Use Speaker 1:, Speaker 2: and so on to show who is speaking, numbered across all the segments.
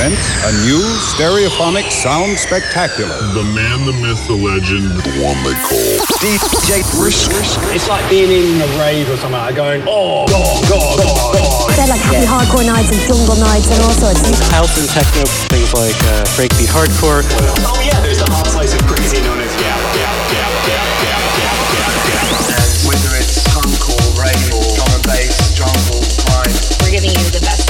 Speaker 1: presents a new stereophonic sound spectacular.
Speaker 2: The man, the myth, the legend, the one they call
Speaker 3: DJ Brisk.
Speaker 4: It's like being in a rave or something, like going, oh, God, God, God, God.
Speaker 5: They're like happy hardcore nights and jungle nights and all sorts.
Speaker 6: House and techno, things like uh, breakbeat hardcore.
Speaker 4: Oh, yeah, there's the hard slice of crazy known as Gap, Gap, Gap, Gap, Gap, Gap, Gap, Gap.
Speaker 3: And whether it's punk or rave or drum and bass, jungle, grime.
Speaker 7: We're giving you the best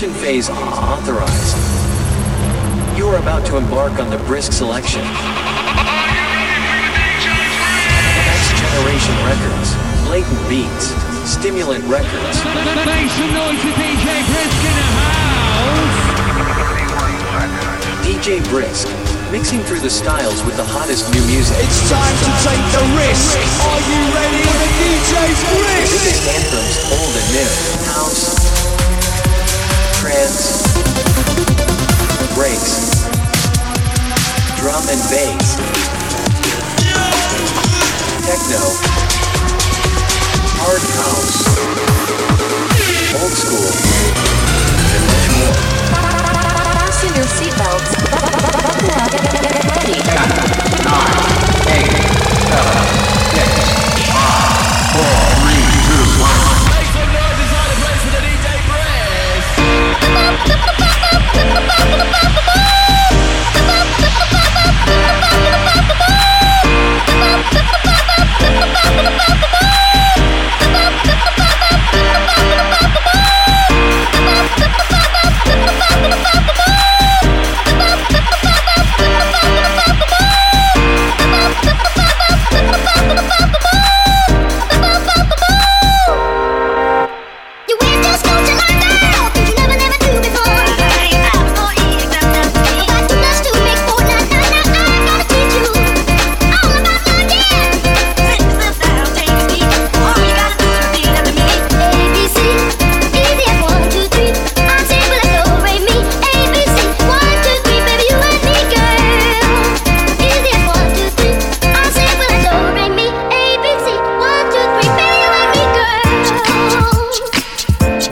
Speaker 6: Ignition phase authorized. You are about to embark on the brisk selection. Next generation records, blatant beats, stimulant records.
Speaker 8: Make some noise for DJ Brisk in the house.
Speaker 6: DJ Brisk, mixing through the styles with the hottest new music.
Speaker 3: It's time to take the risk. Are you ready for the DJ Brisk?
Speaker 6: Biggest anthems, old and new. House, trance, breaks, drum and bass, techno, hard house, old school, and much more.
Speaker 7: Fasten your seatbelts. Buckle up and get ready.
Speaker 5: You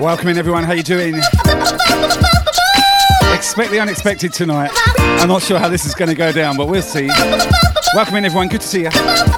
Speaker 9: Welcome in, everyone. How you doing? Expect the unexpected tonight. I'm not sure how this is going to go down, but we'll see. Welcome in, everyone. Good to see you.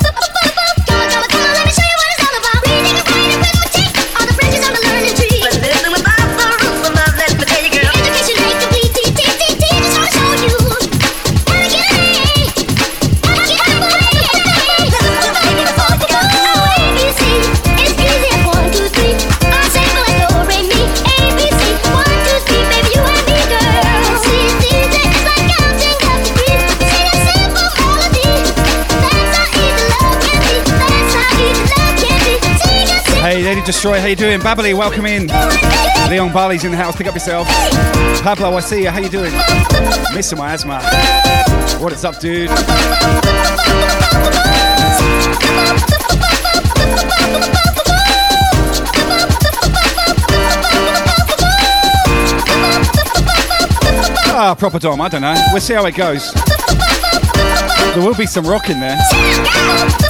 Speaker 9: Destroy, how you doing? Babbly, welcome in. Leon Barley's in the house. Pick up yourself. Pablo, I see you. How you doing? Missing my asthma. What is up, dude? Ah, proper dom. I don't know. We'll see how it goes. There will be some rock in there.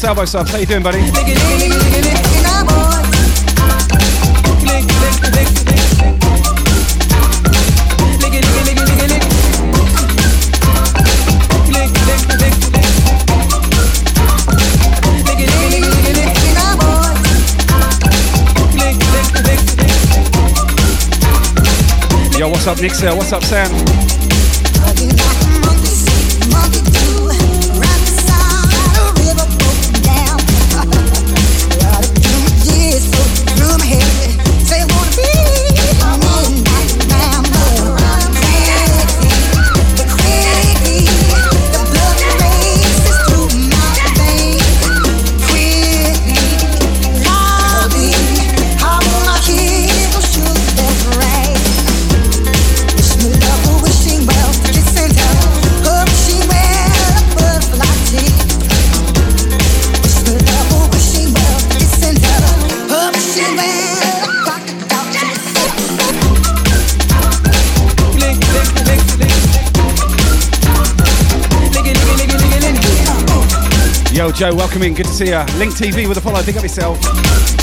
Speaker 10: Salvo Subs. How you doing, buddy? Yo, what's up, Nixer? What's up, Sam? Welcome in. Good to see you. Link TV with a follow. Pick up yourself.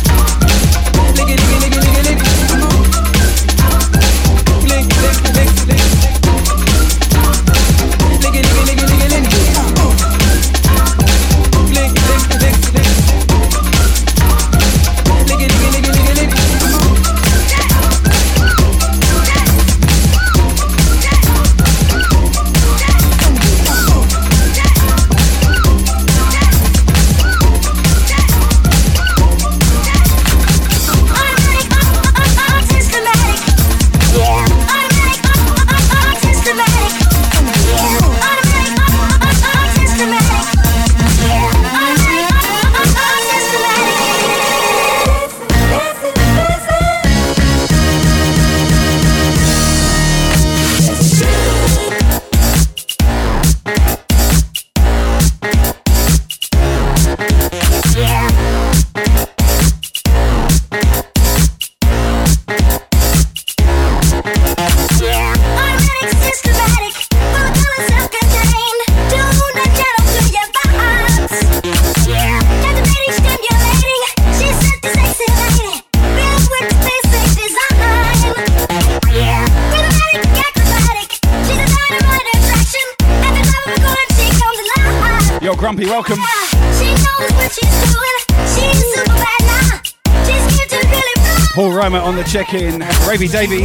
Speaker 10: Check-in. Davy.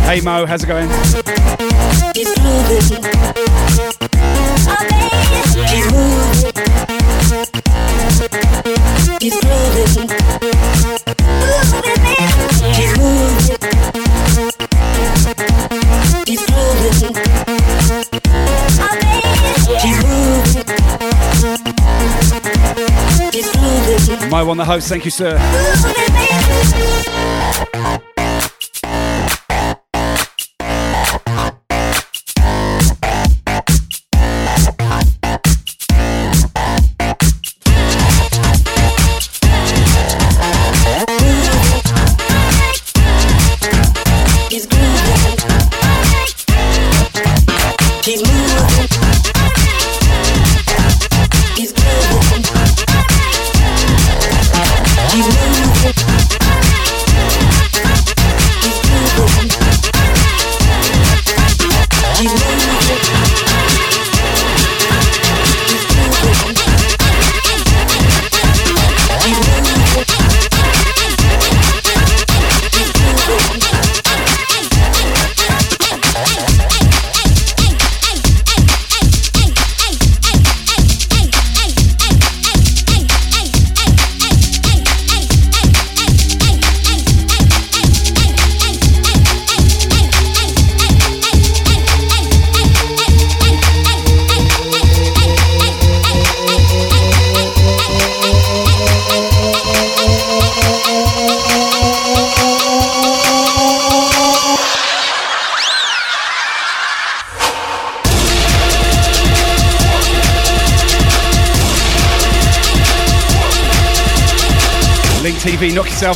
Speaker 10: Hey Mo, how's it going? Mo on the host, thank you, sir.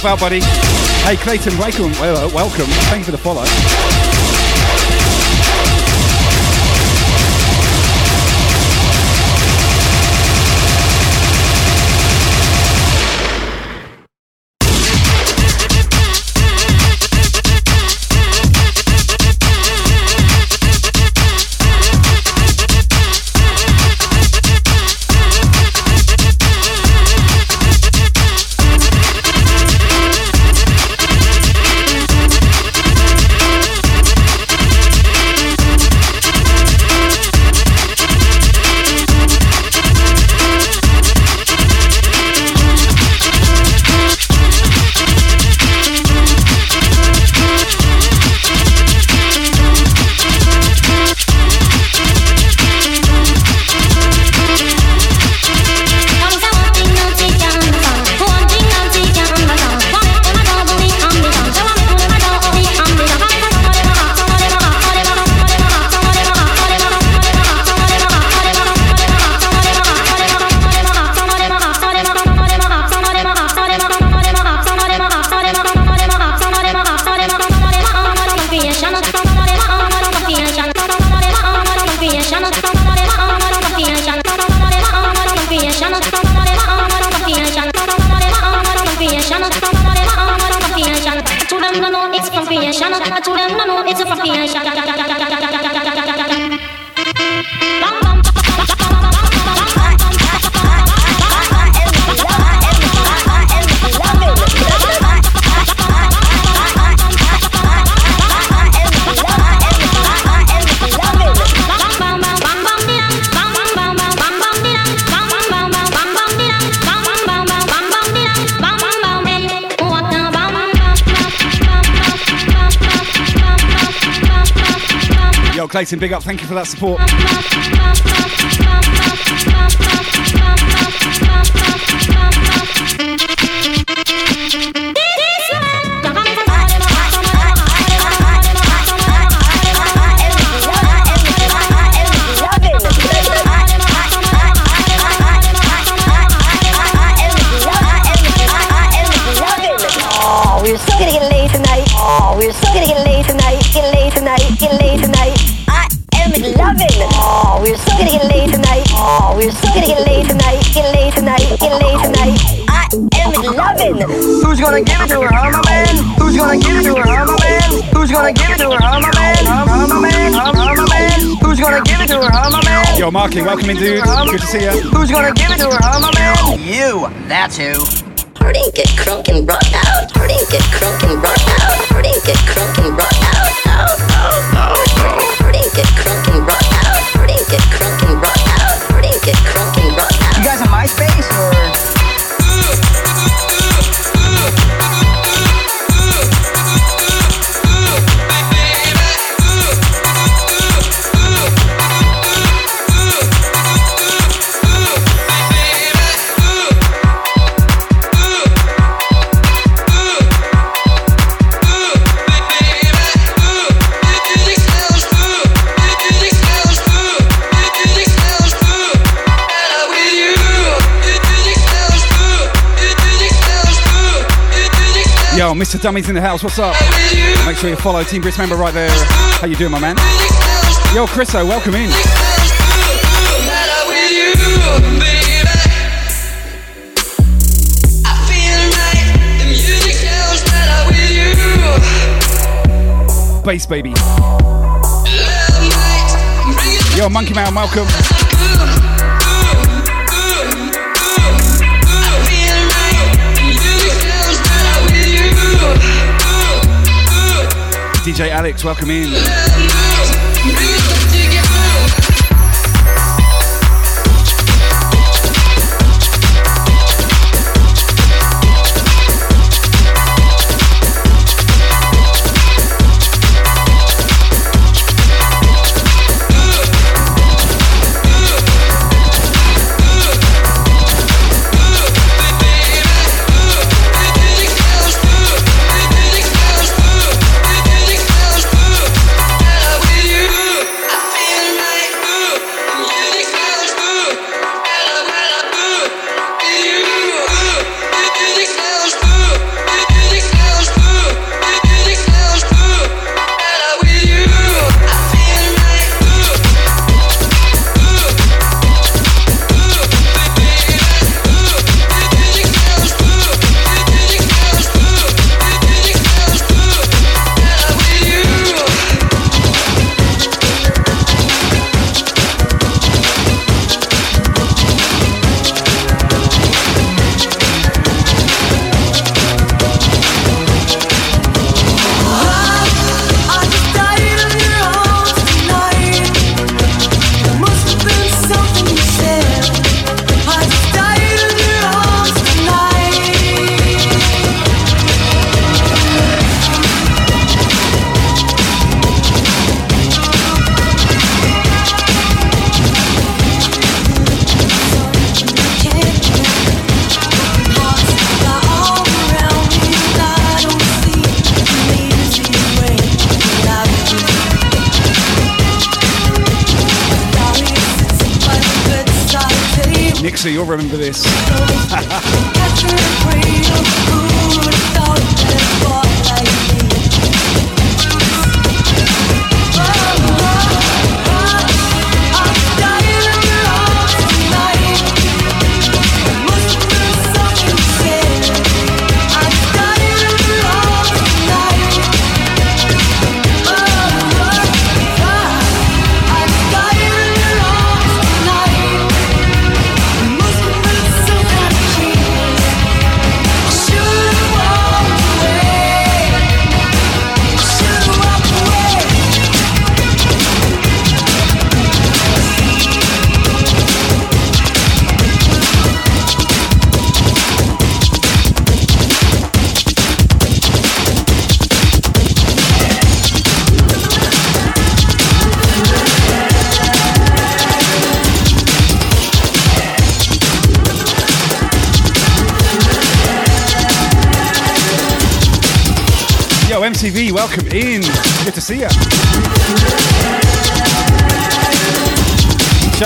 Speaker 10: Out, buddy. Hey, Clayton, welcome. Uh, welcome. Thank you for the follow.
Speaker 3: Big up. Thank you for that support.
Speaker 11: Oh, gonna get laid tonight. Get laid tonight. Get laid tonight. I am loving.
Speaker 12: Who's gonna give it to her, huh, my man? Who's gonna give it to her, huh, my man? Who's gonna give it to her, huh, my man? Huh, huh, my man? Huh, huh, my man? Who's gonna give it to her, huh, my man?
Speaker 3: Yo, Marky, welcome in, dude. Good to see you.
Speaker 12: Who's gonna give it to her, huh, my man? You, that's who.
Speaker 11: Party get crunk and brought out. Party get crunk and brought out. Party get crunk and brought out. Oh, oh, oh, out, out, out. Party get crunk and brought out. Party get crunk and brought out.
Speaker 12: Guys on MySpace or?
Speaker 3: Yo, Mr. Dummy's in the house. What's up? Make sure you follow Team Brisk member right there. How you doing, my man? Yo, Chriso, welcome in. Bass baby. Yo, Monkey Man, welcome. DJ Alex, welcome in.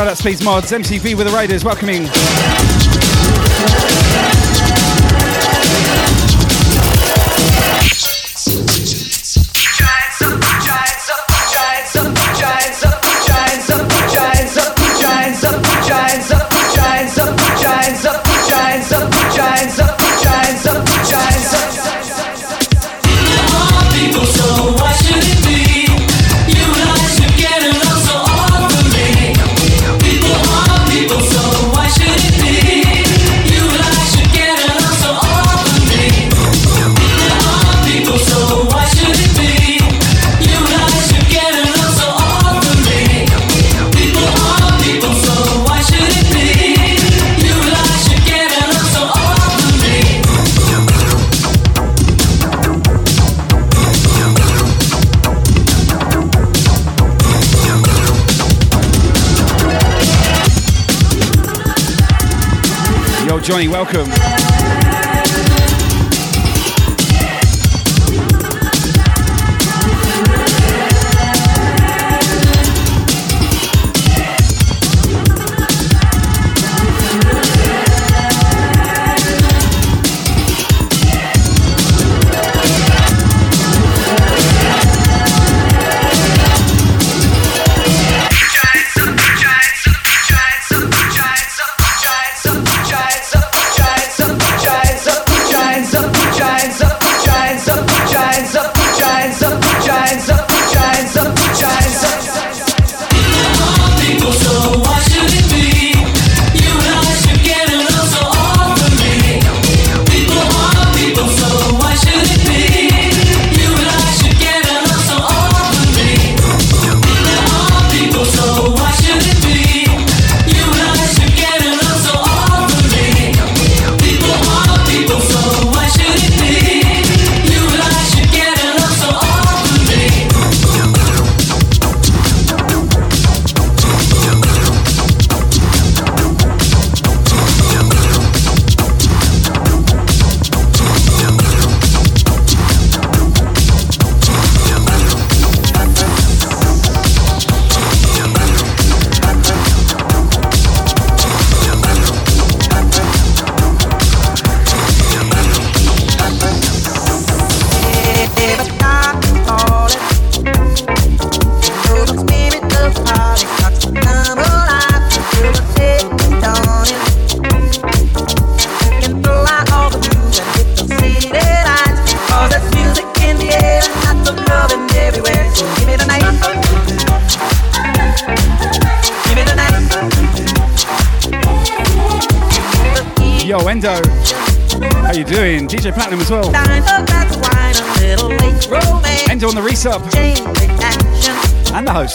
Speaker 13: Shout out Sleaze Mods, MCV with the Raiders, welcoming. Johnny, welcome.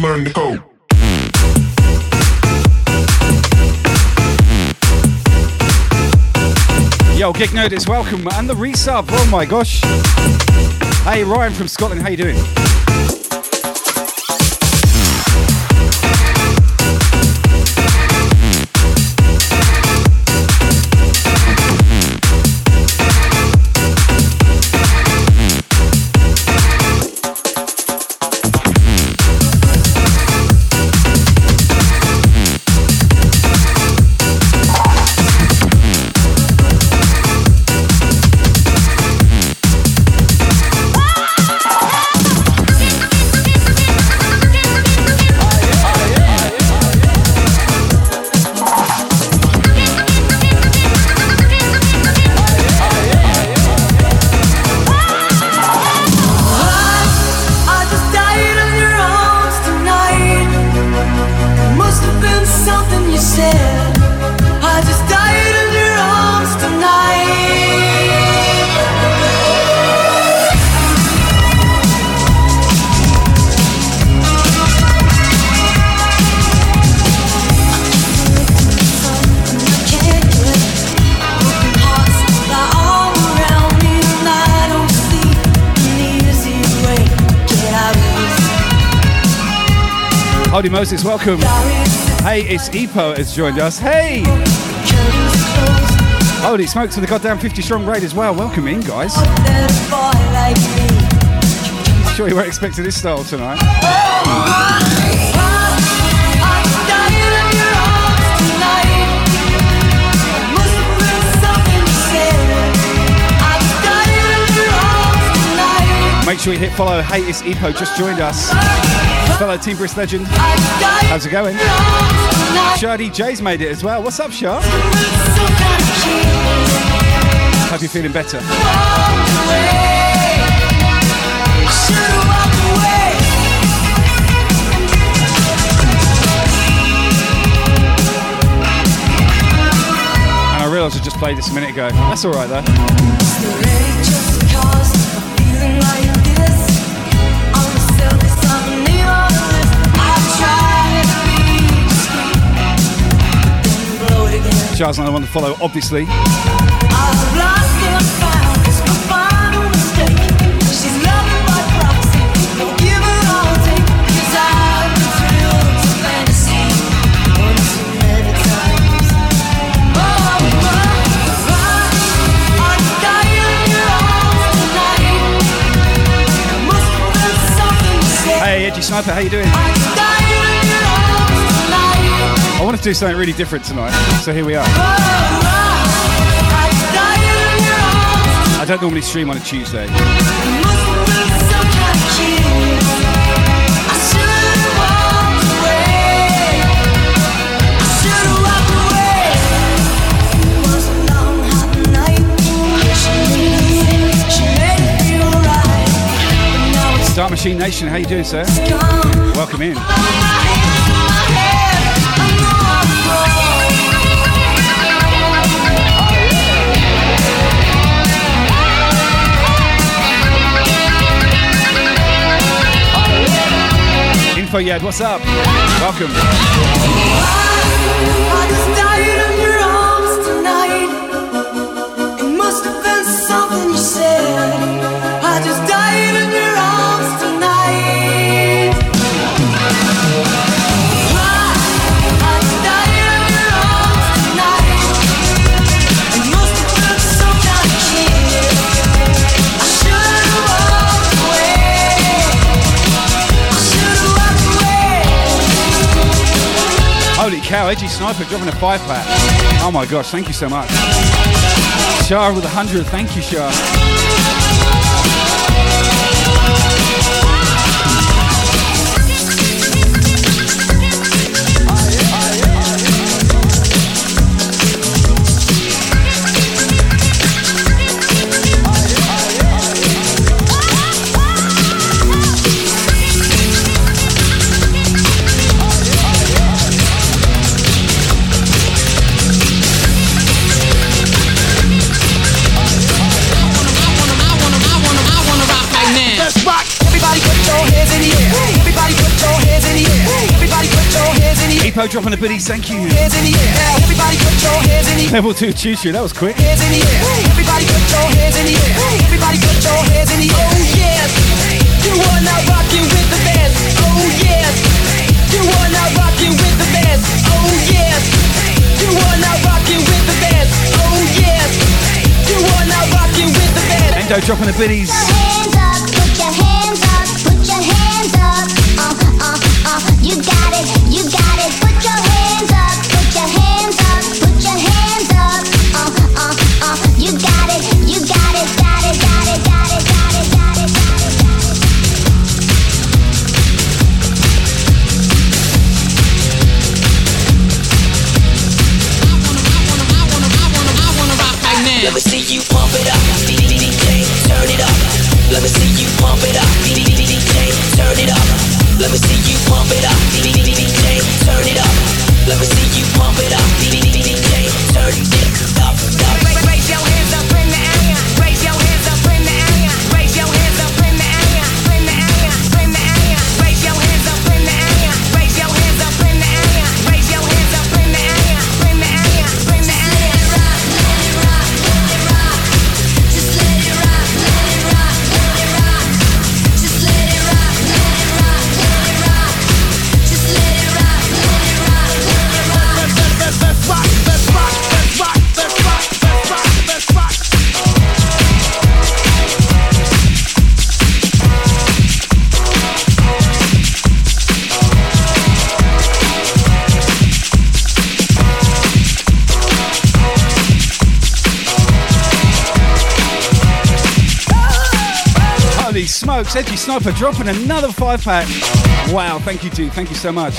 Speaker 14: learned the code.
Speaker 3: Yo, Gig Nerd is welcome and the resub. Oh my gosh. Hey, Ryan from Scotland, how you doing? Moses, welcome. Hey, it's Epo has joined us. Hey! Holy smokes for the goddamn 50 strong raid as well. Welcome in, guys. Sure you weren't expecting this style tonight. Sure you hit follow. Hey, it's Epo just joined us. Fellow Team Brisk legend. How's it going? Shar DJ's made it as well. What's up, Shar? Hope you're feeling better. And I realised I just played this a minute ago. That's alright though. Charles and I want to follow, obviously. Hey, Edgy Sniper, how you doing? To do something really different tonight, so here we are. I don't normally stream on a Tuesday. Start Machine Nation, how you doing, sir? Welcome in. Yad, what's up? Welcome. Cow, Edgy Sniper dropping a five pack. Oh my gosh, thank you so much. Shah with a hundred, thank you, Shah.
Speaker 9: Coco dropping the biddies. Thank you.
Speaker 3: Air,
Speaker 9: Level two choo choo. That was quick.
Speaker 3: Hands in the air. Everybody put your hands in the air. Everybody put your hands in the air. Oh you are not rocking with the. Oh you are not rocking with the. Oh you are not rocking with the. Oh you are not rocking with the.
Speaker 9: Endo dropping the biddies.
Speaker 15: Let me see you pump it up.
Speaker 9: Edgy Sniper, dropping another five pack. Wow, thank you, dude. Thank you so much.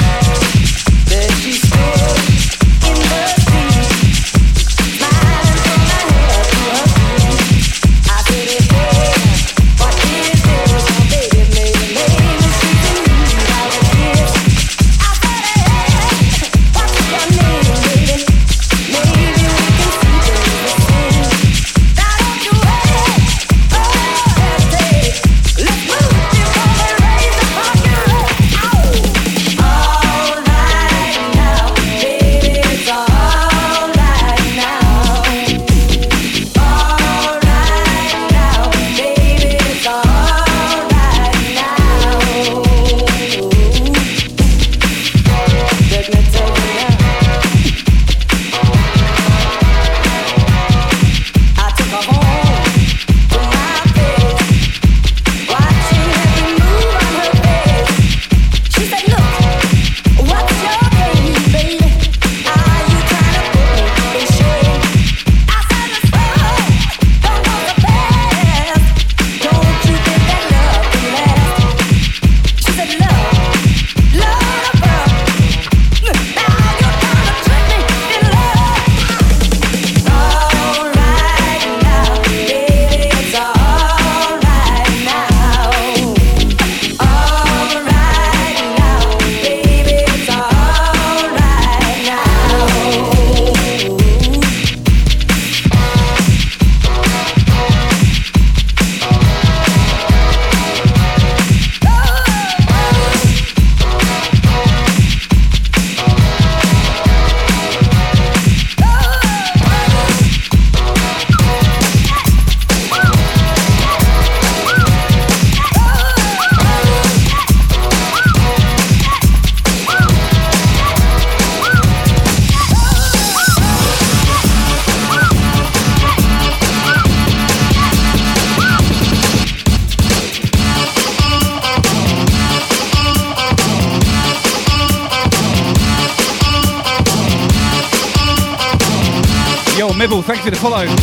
Speaker 9: Life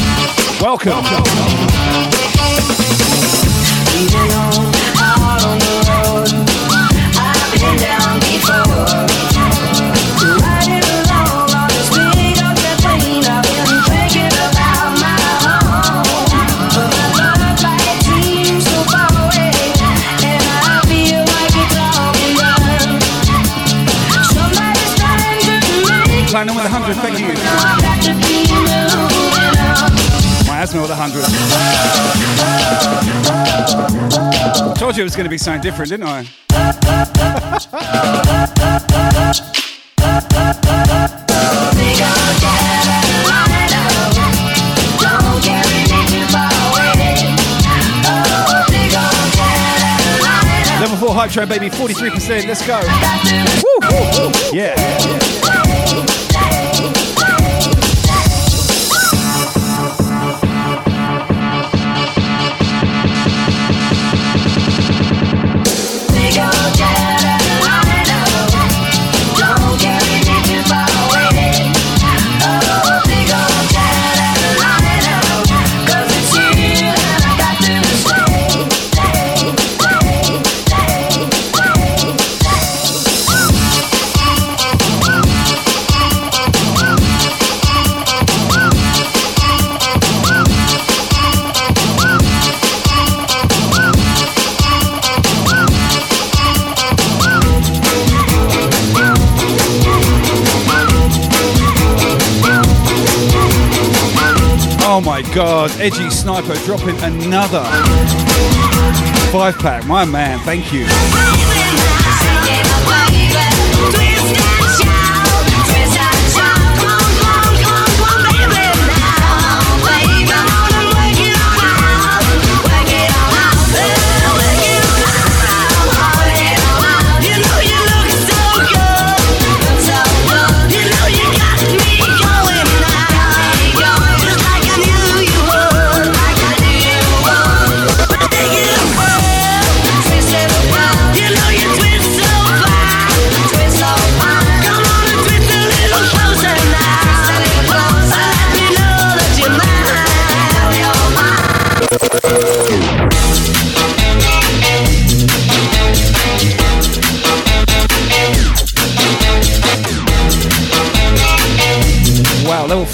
Speaker 9: something different, didn't I? Level 4 Hype Train, baby, 43%. Let's go. Woo. yeah. yeah. God, Edgy Sniper dropping another five pack. My man, thank you.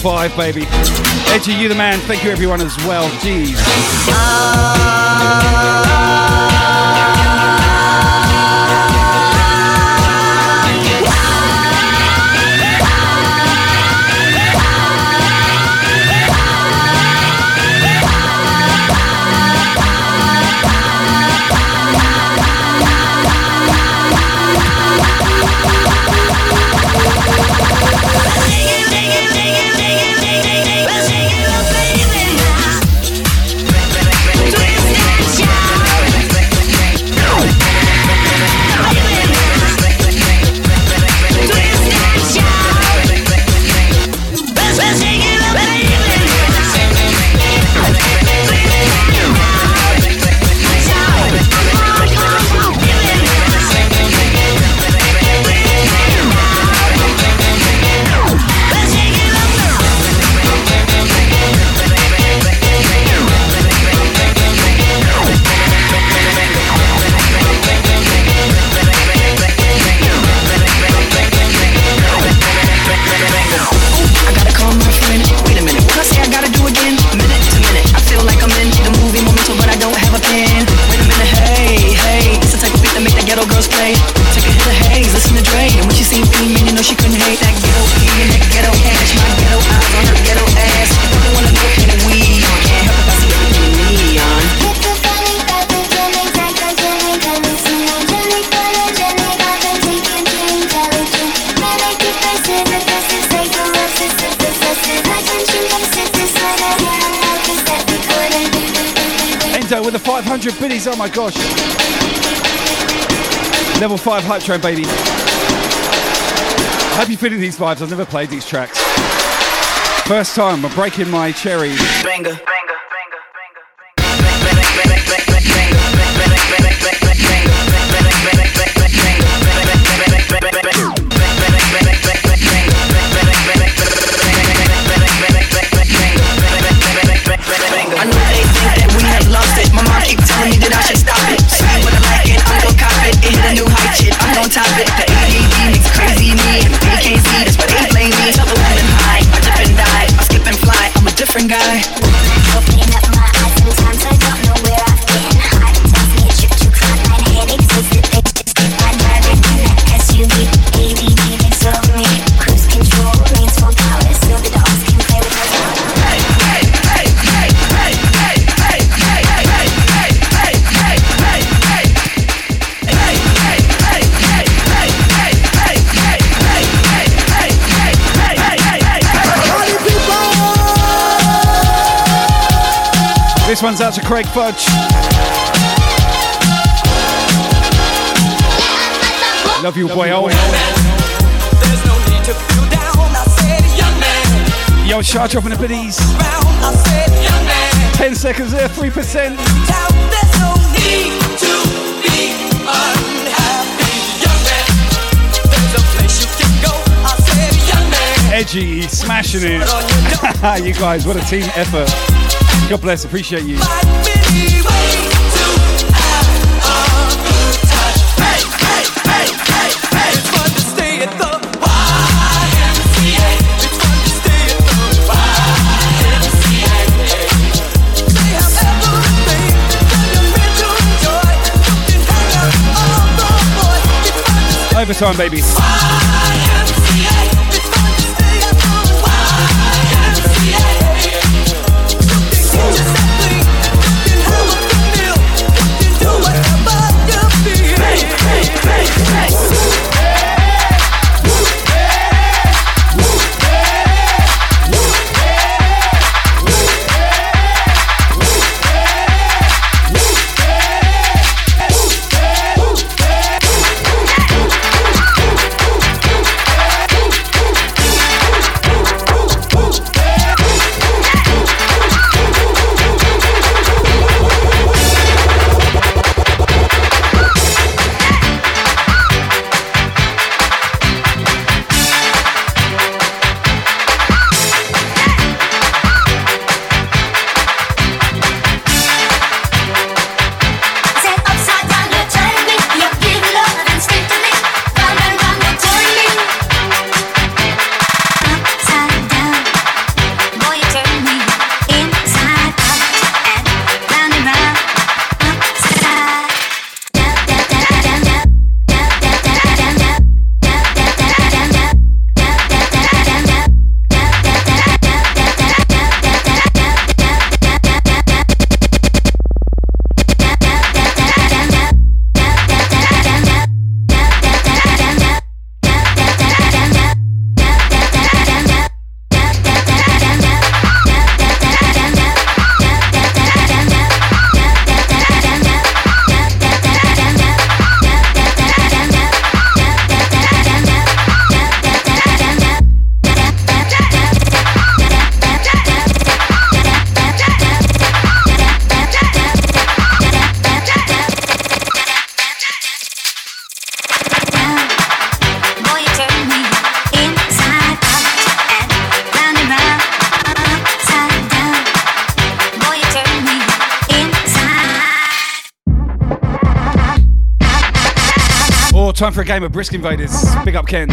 Speaker 9: five, baby. Edgy, you the man. Thank you, everyone, as well. Jeez.
Speaker 13: Ah. my
Speaker 9: gosh. Level 5 Hype Train, baby. I hope you're feeling these vibes. I've never played these tracks. First time, I'm breaking my cherries.
Speaker 13: Banger.
Speaker 5: One's out to Craig Fudge. Love you, boy Owen. Yo, Shah dropping the biddies. 10 seconds there, 3%. Edgy, smashing it. you guys, what a team effort. God bless, appreciate you. Overtime, baby. For a game of Brisk Invaders. Big up, Ken.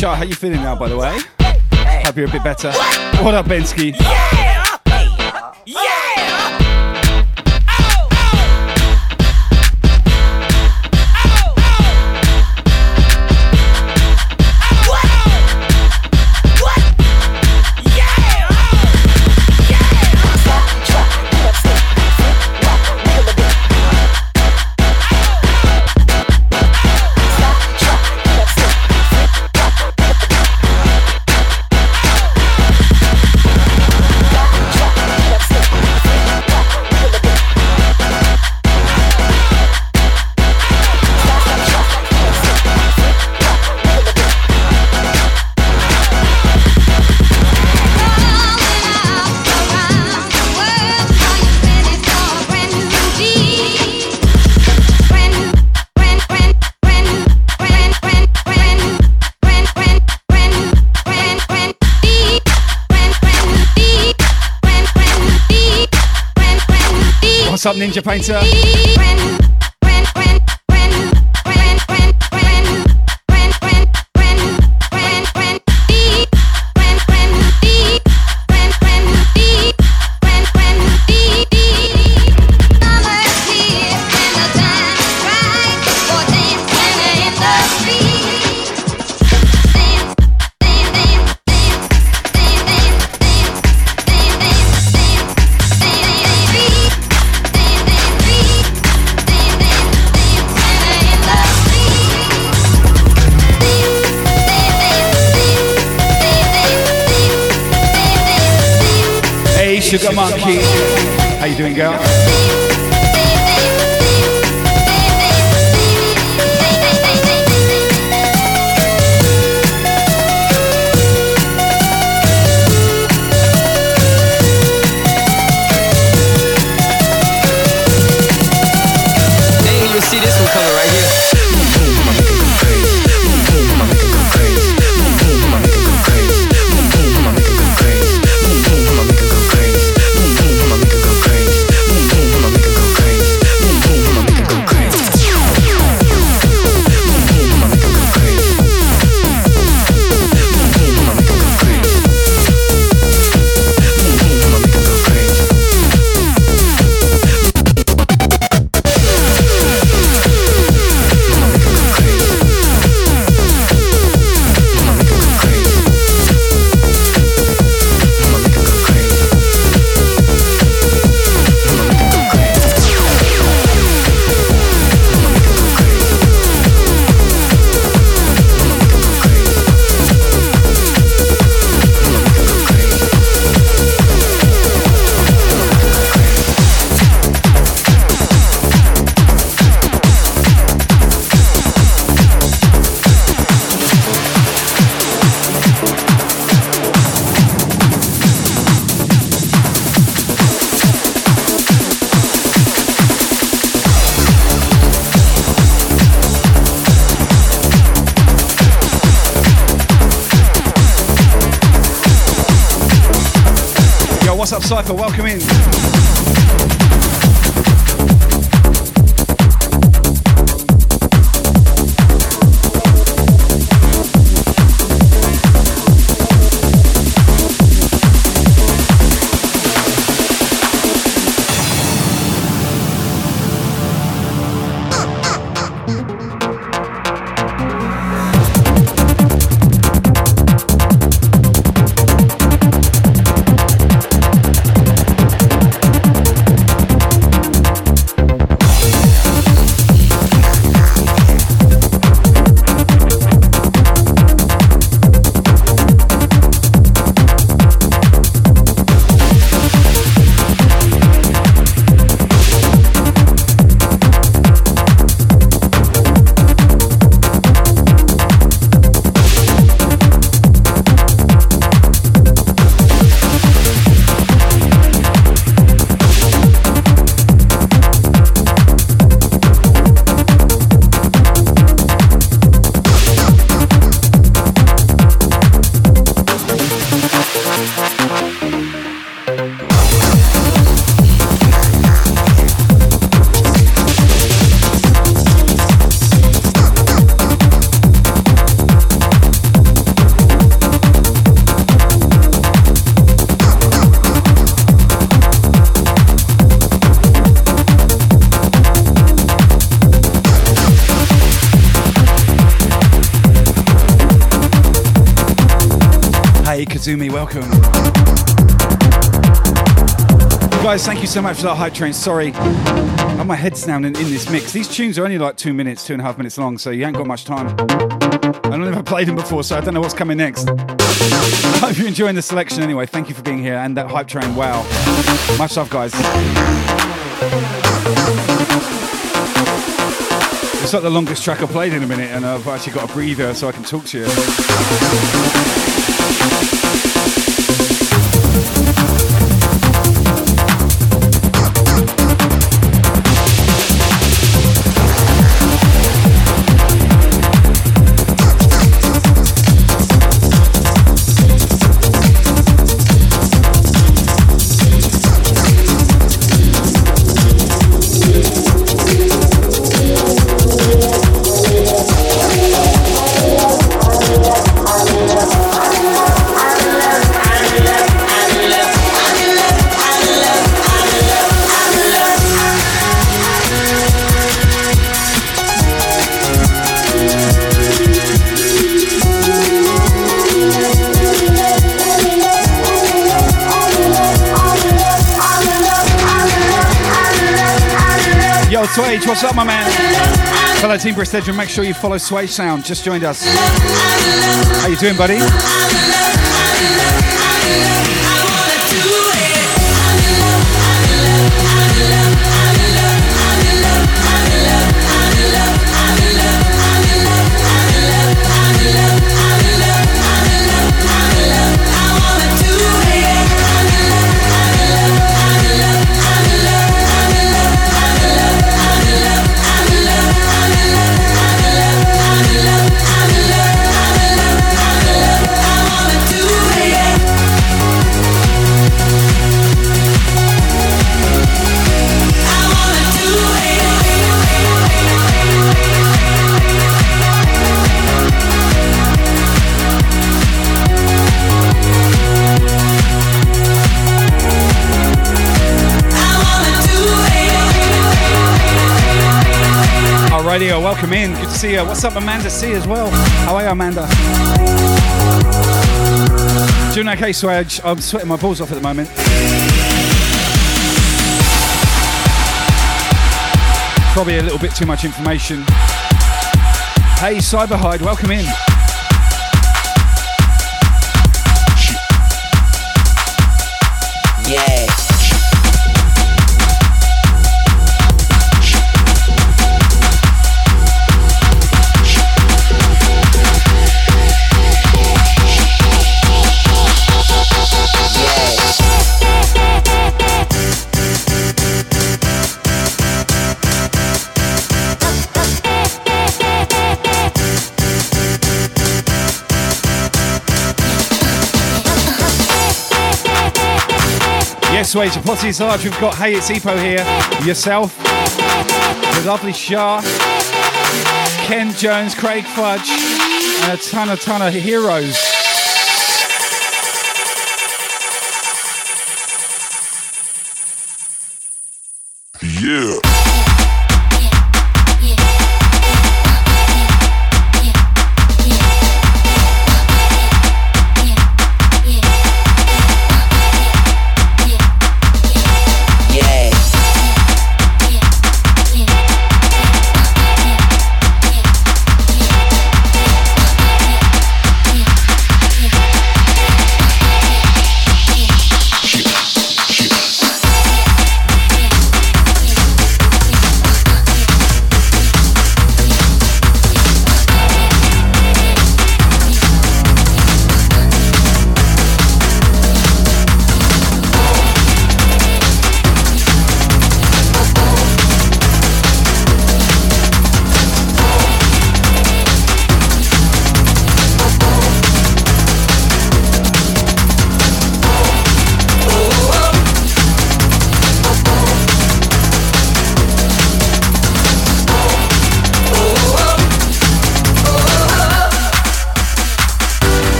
Speaker 9: Shah, how you feeling now, by the way? Hope you're a bit better. What up, Bensky? What's Ninja Painter?
Speaker 16: What's up, Cypher? Welcome in.
Speaker 9: So much for that hype train. Sorry, I have my head's down in, this mix. These tunes are only like two minutes, two and a half minutes long, so you ain't got much time. I've never played them before, so I don't know what's coming next. Hope you're enjoying the selection anyway. Thank you for being here and that hype train. Wow. Much love, guys. It's like the longest track I've played in a minute, and I've actually got a breather so I can talk to you. Fellow Team make sure you follow Sway Sound. Just joined us. How you doing, buddy? Welcome in. Good to see you. What's up, Amanda C as well? How are you, Amanda? Doing okay, Swage? I'm sweating my balls off at the moment. Probably a little bit too much information. Hey, Cyberhide, welcome in. Ways, the posse large. We've got Hey, it's Epo here, yourself, the lovely Shah, Ken Jones, Craig Fudge, and a ton, a ton of heroes.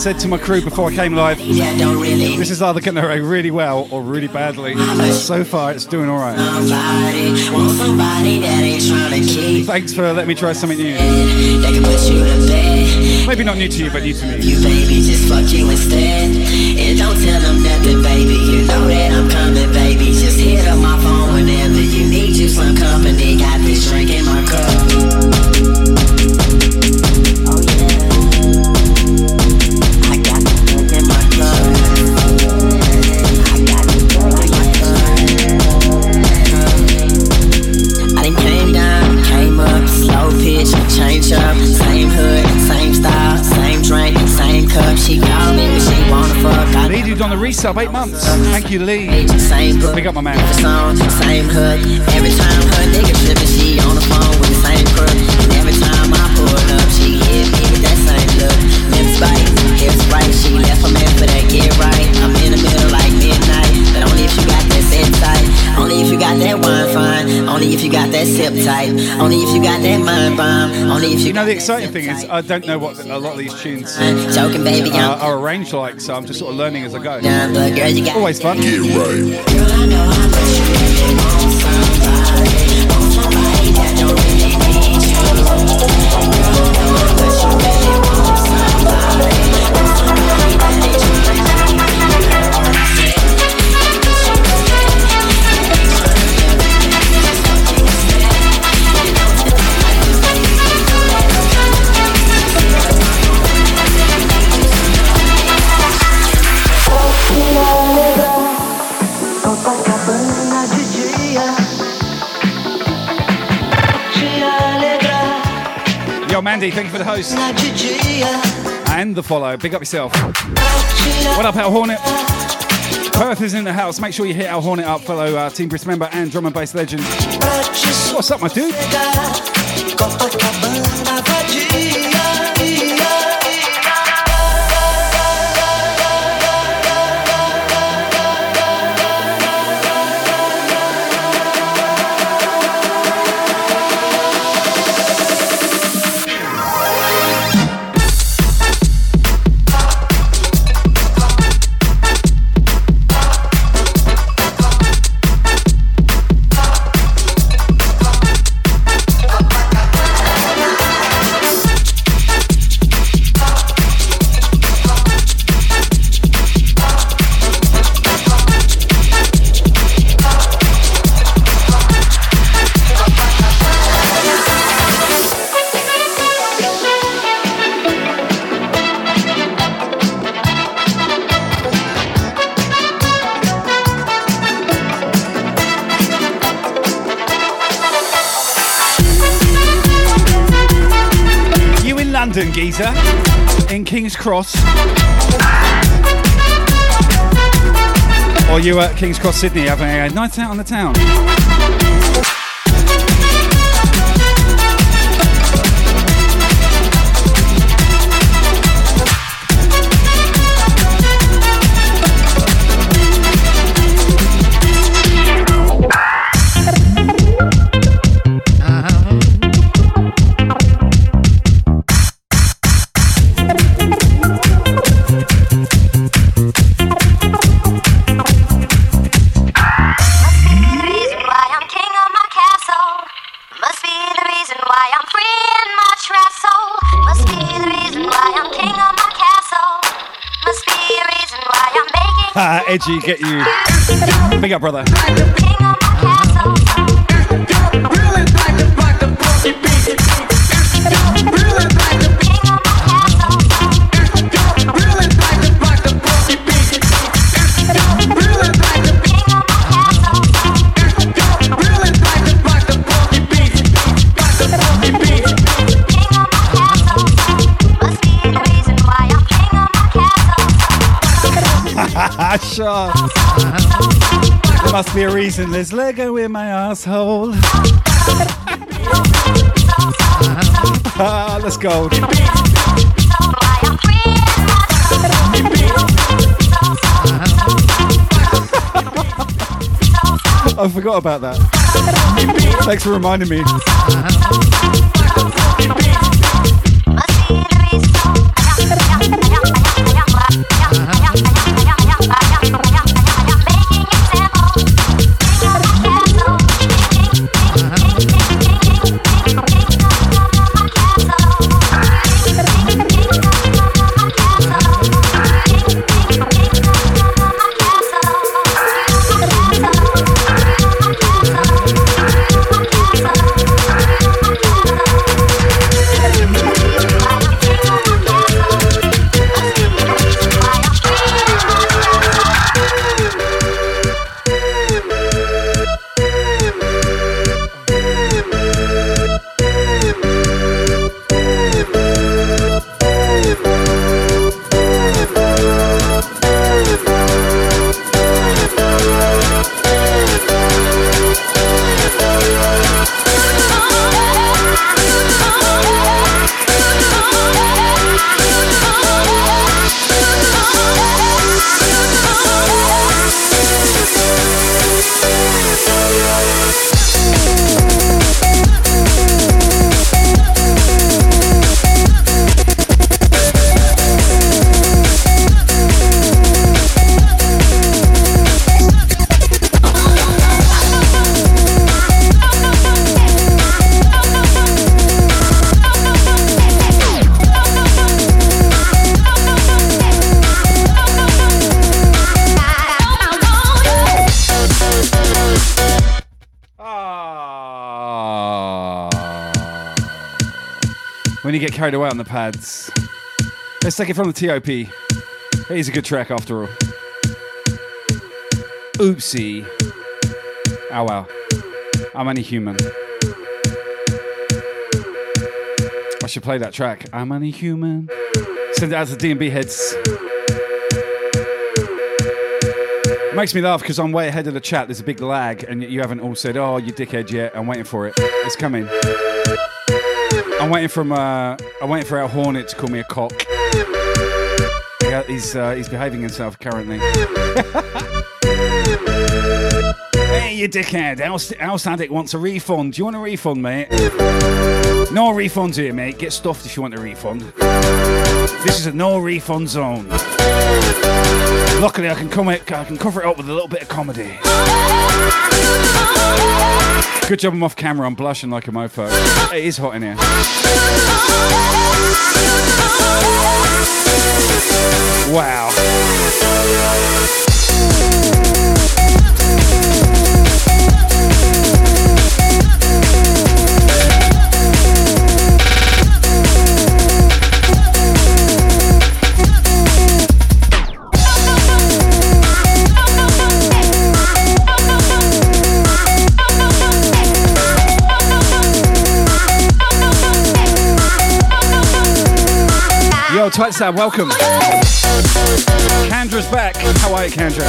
Speaker 9: Said to my crew before I came live,
Speaker 15: Yeah, don't really
Speaker 9: this is either going to go really well or really badly. So far, it's doing all right.
Speaker 15: somebody, want somebody that ain't trying to keep.
Speaker 9: Thanks for letting me try something new.
Speaker 15: That can put you to bed.
Speaker 9: Maybe not new to you, but new to me.
Speaker 15: You baby, just fuck you instead. And don't tell them nothing, baby. You know that I'm coming, baby. Just hit up my phone whenever you need you some company. Got this drink in my cup.
Speaker 9: Dude on the resub, eight months. Thank you, Lee. Big up my man.
Speaker 15: song, same hood. Every time her nigga trippin', she on the phone with the same crook. And every time I pull up, she hit me with that same look. Lips bite, hips right. She left a man for that get right. I'm in the middle like midnight, but only if you got that set tight. Only if you got that wine fine. Only if you got that sip tight. Only if you got that mind bomb. Only if you
Speaker 9: You know, the exciting thing is, I don't know what a lot of these tunes
Speaker 15: Joking, baby,
Speaker 9: uh, are arranged like, so I'm just sort of learning as I go.
Speaker 15: down, but girl, you got
Speaker 9: Always fun.
Speaker 2: Get right.
Speaker 9: Yo, Mandy, thank you for the host and the follow. Big up yourself. What up, Al Hornet? Perth is in the house. Make sure you hit Al Hornet up, fellow uh, Team Brisk member and drum and bass legend. What's up, my dude? King's Cross? Or you at King's Cross, Sydney, having a night out on the town? Ah, get you. Big up, brother. There must be a reason. There's Lego in my asshole. Ah, let's go. I forgot about that. Thanks for reminding me. Carried away on the pads. Let's take it from the TOP. It is a good track after all. Oopsie. Oh well. I'm only human. I should play that track. I'm only human. Send it out to the D&B heads. It makes me laugh because I'm way ahead of the chat. There's a big lag, and you haven't all said, "Oh, you dickhead!" yet. I'm waiting for it. It's coming. I'm waiting from. Uh, I'm waiting for Al Hornet to call me a cock. He's uh, he's behaving himself currently. you dickhead! Al, Al Sadik wants a refund. Do you want a refund, mate? No refunds here, mate. Get stuffed if you want a refund. This is a no refund zone. Luckily, I can come it, I can cover it up with a little bit of comedy. Good job I'm off camera. I'm blushing like a mofo. It is hot in here. Wow. Tight Stab, welcome. Kandra's back. How are you, Kandra?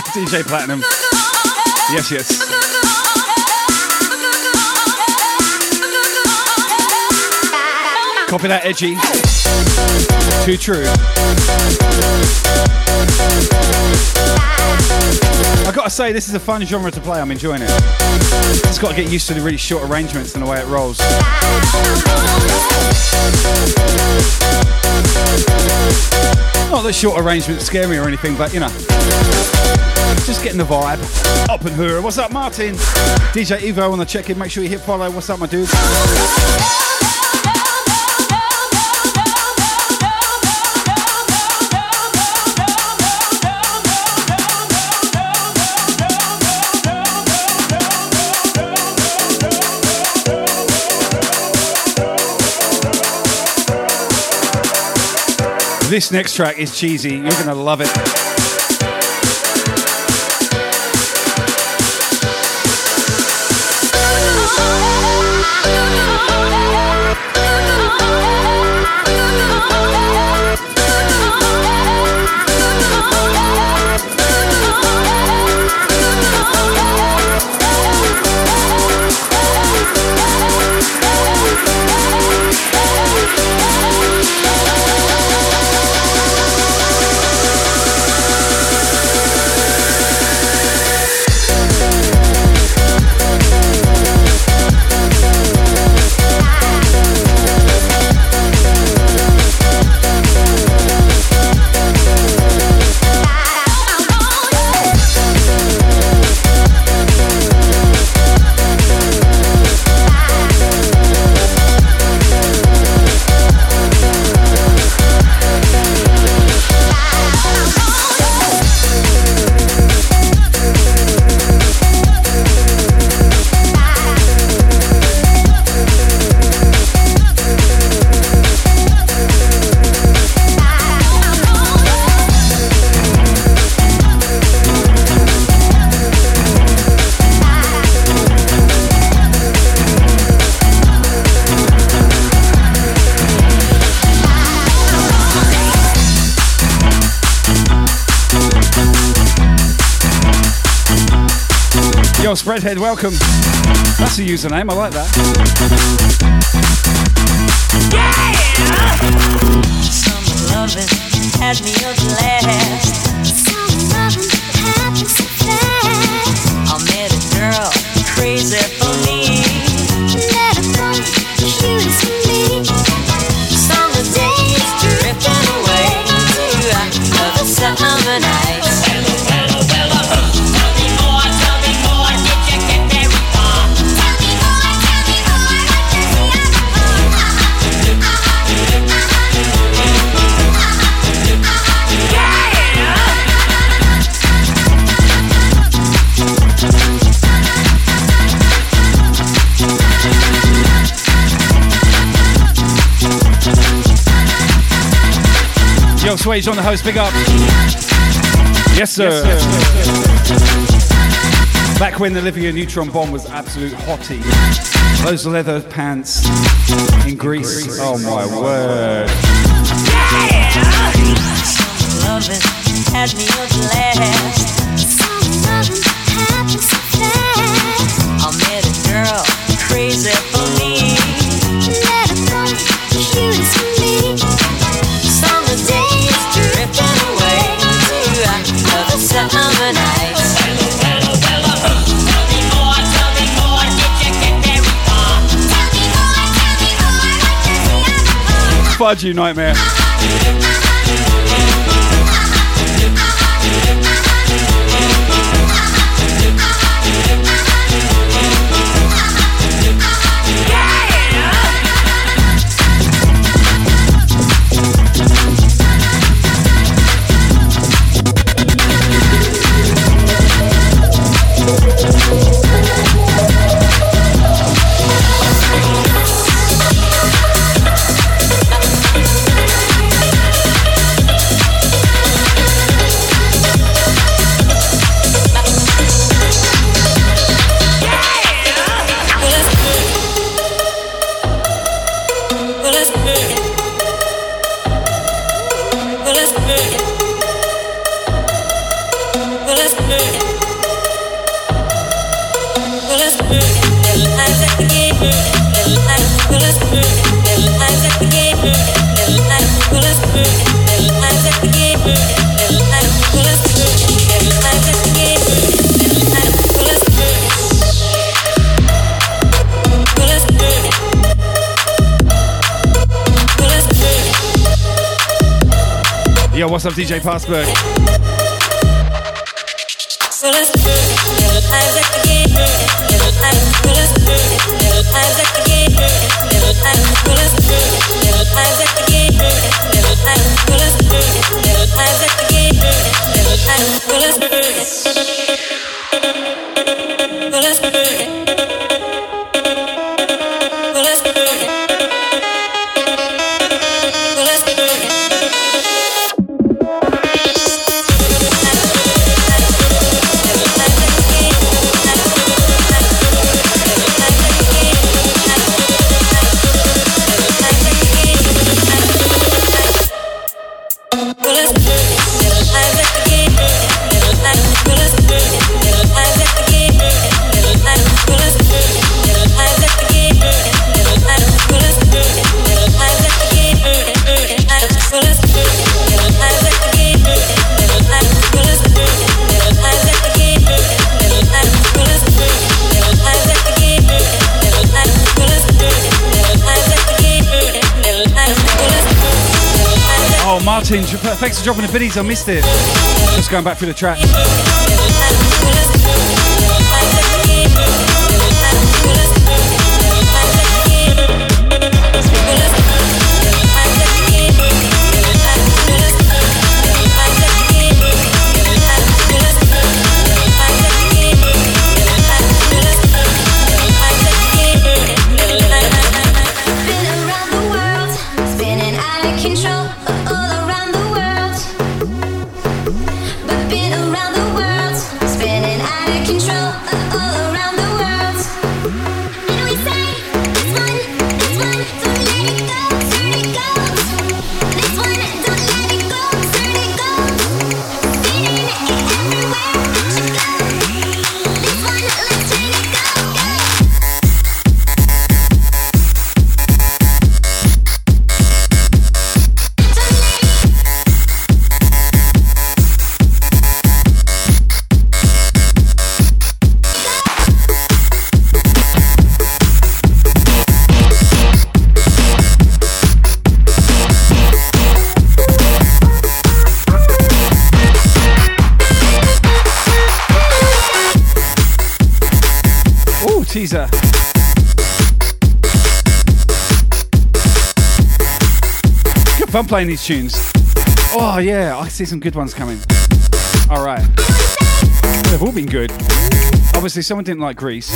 Speaker 9: DJ Platinum. Yes, yes. Copy that, edgy. Too true. I gotta say, this is a fun genre to play. I'm enjoying it. It's gotta get used to the really short arrangements and the way it rolls. Not that short arrangements scare me or anything, but you know. Just getting the vibe. Up and hoorah. What's up, Martin? DJ Evo on the check in. Make sure you hit follow. What's up, my dude? This next track is cheesy. You're going to love it. Yo, welcome. That's a username. I like that.
Speaker 3: Some
Speaker 9: Swage on the host, big up. Yes, sir. Back when the Olivia Neutron bomb was absolute hottie. Those leather pants in Grease. Oh my word.
Speaker 5: Loving
Speaker 9: You, nightmare. What's up, DJ Passberg? Thanks for dropping the biddies. I missed it. Just going back through the track. Playing these tunes. Oh, yeah, I see some good ones coming. All right. They've all been good. Obviously, someone didn't like
Speaker 17: Grease.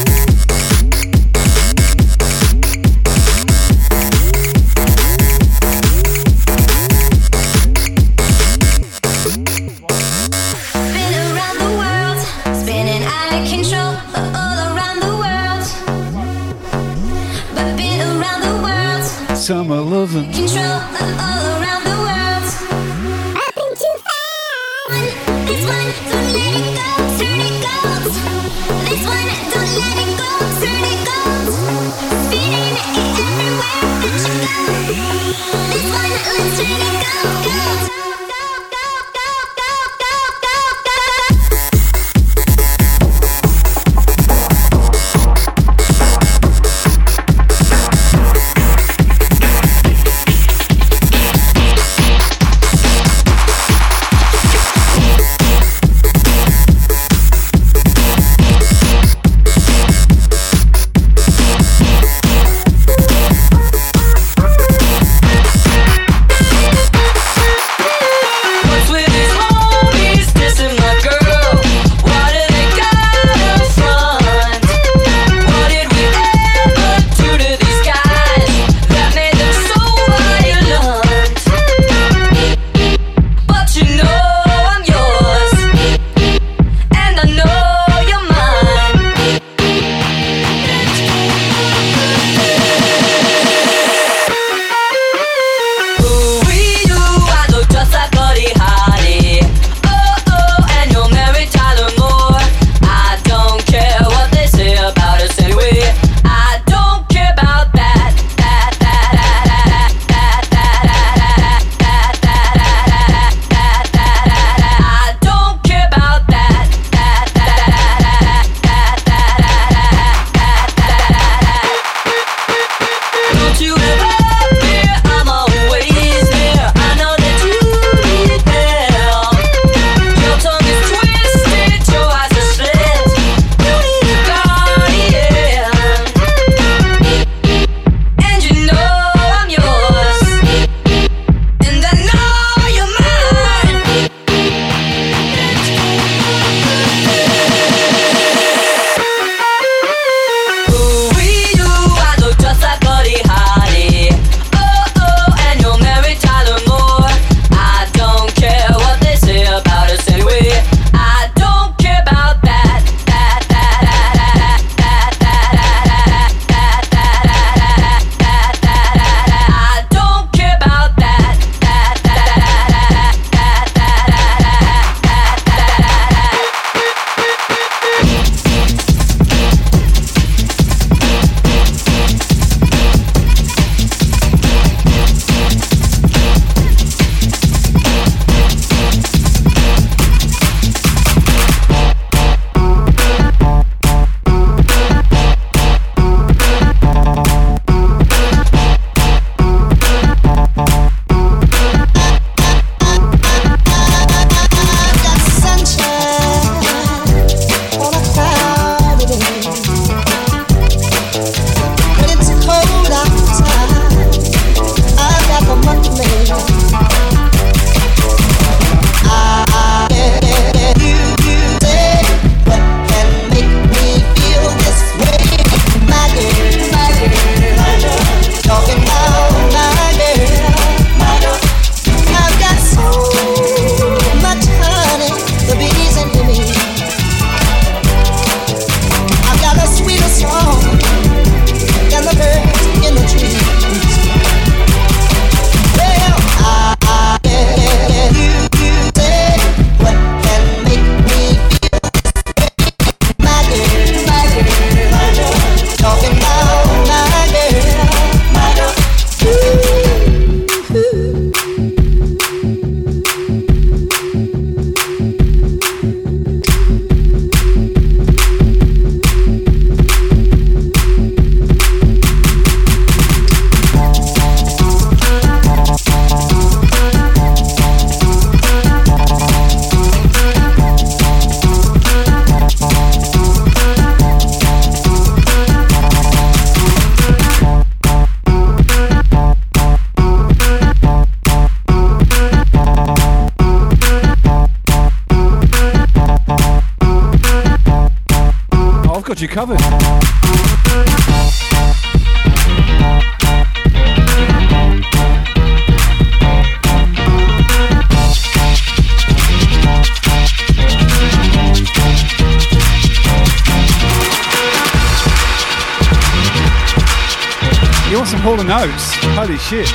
Speaker 17: Shit.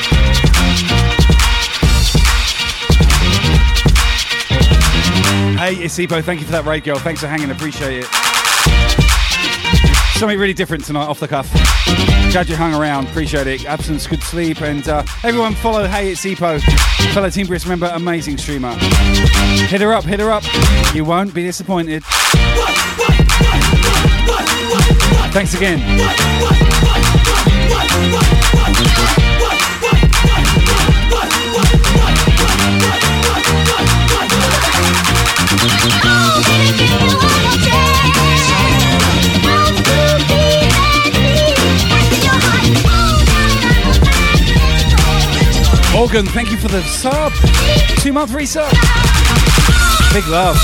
Speaker 17: Hey, it's. Thank you for that raid, girl. Thanks for hanging. Appreciate it.
Speaker 9: Something really different tonight, off the cuff. Glad you hung around. Appreciate it. Absence, good sleep, and uh, everyone follow Hey It's Epo, fellow Team Brisk member, amazing streamer. Hit her up, hit her up. You won't be disappointed. Thanks again. Morgan, thank you for the sub. Two month resub. Big love.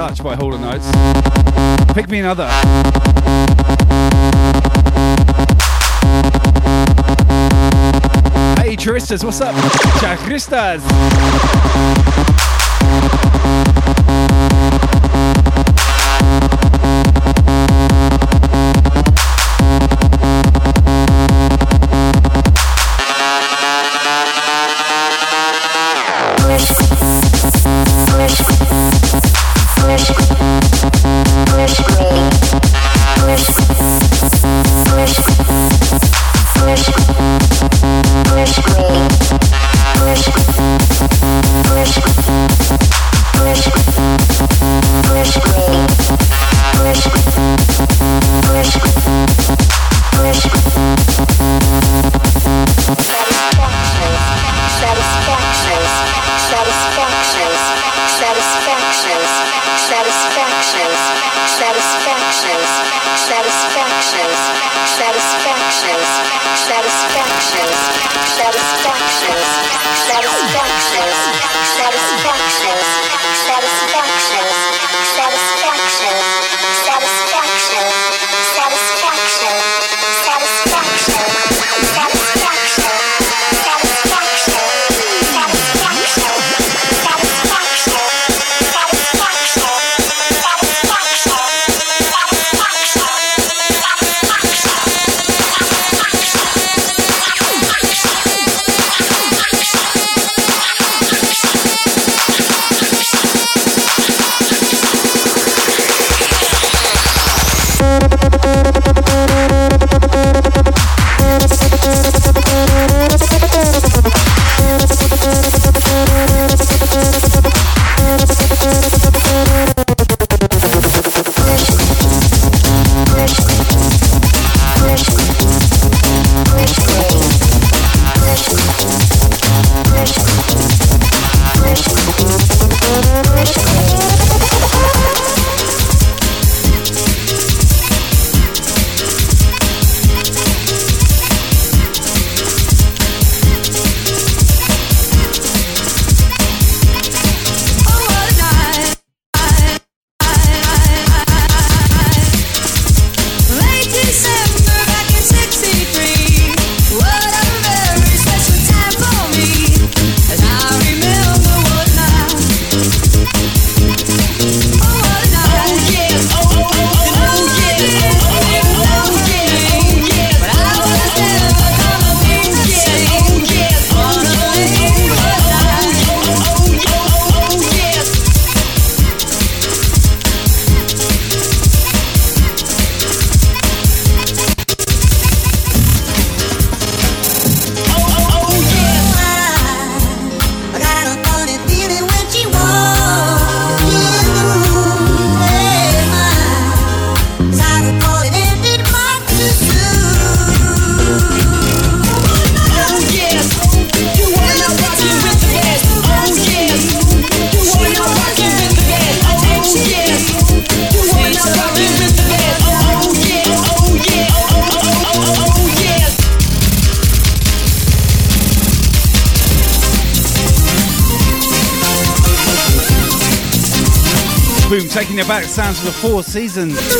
Speaker 9: Touch by Hall & Oates. Pick me another. Hey Charistas, what's up? Charistas!
Speaker 18: Sounds of the four seasons.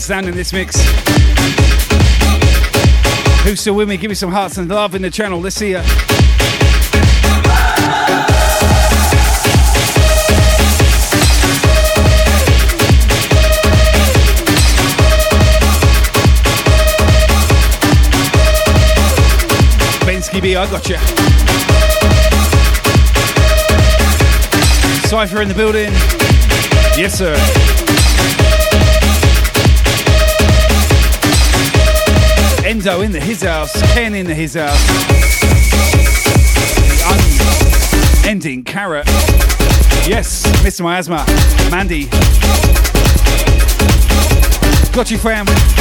Speaker 15: Stand in this mix. Who's still with me? Give me some hearts and love in the channel. Let's see ya. Bensky B, I got you. Cypher in the building. Yes, sir. Enzo in the his house, Ken in the his house, ending carrot. Yes, Mr. Miasma, Mandy. Got you, fam.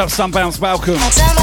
Speaker 19: Up,
Speaker 17: Sunbounce Malcolm?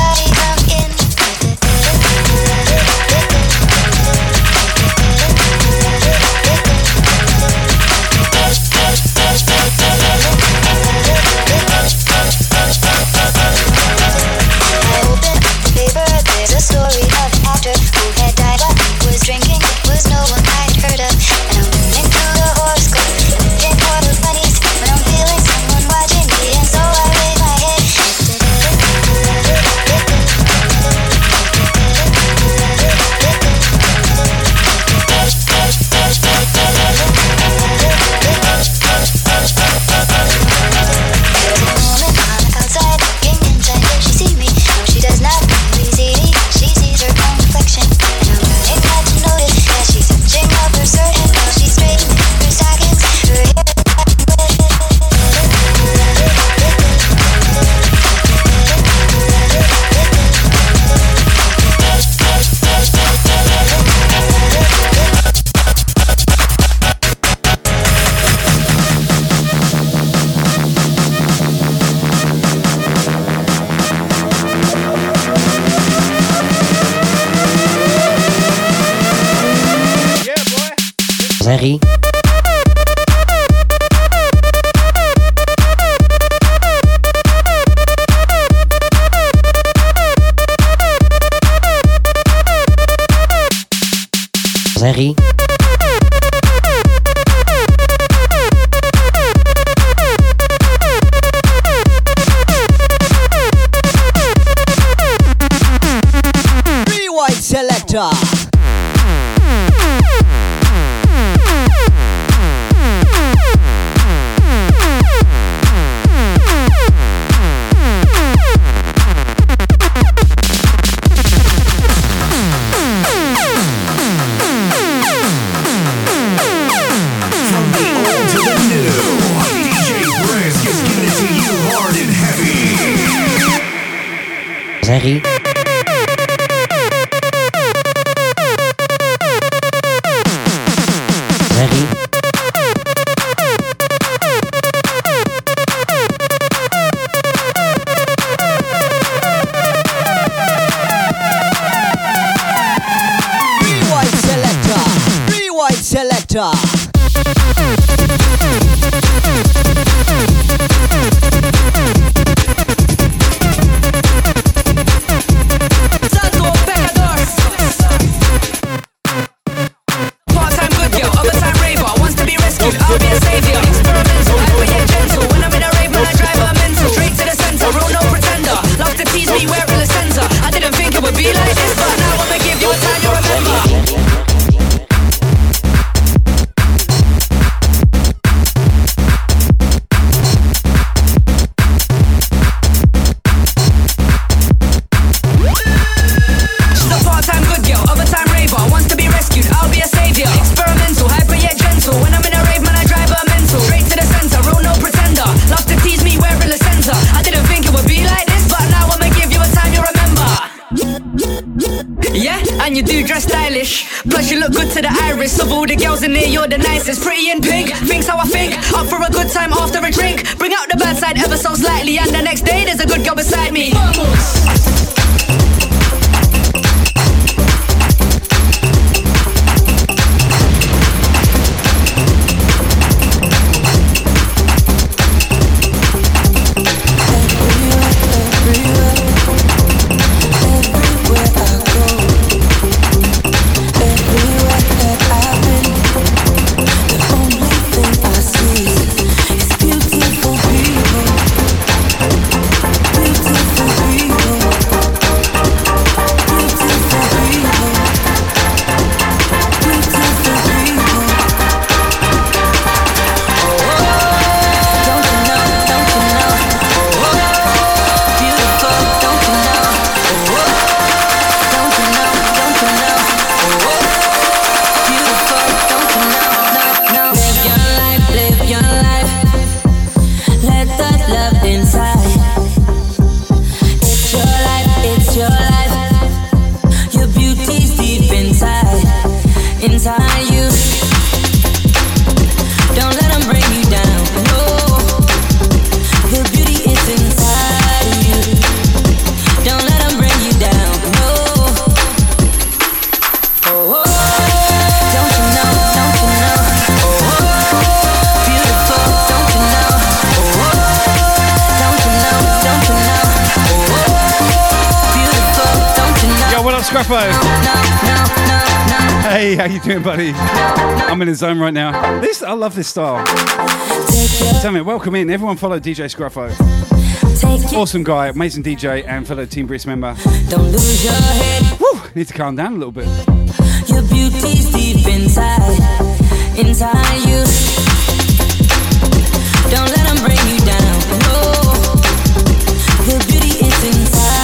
Speaker 9: zone right now. This I love this style. Sammy, welcome in. Everyone follow DJ Scruffo. Awesome guy, amazing DJ and fellow Team Brits member.
Speaker 3: Don't lose your head.
Speaker 9: Woo, need to calm down a little bit.
Speaker 3: Your beauty's deep inside, inside you. Don't let them bring you down. No, the beauty is inside.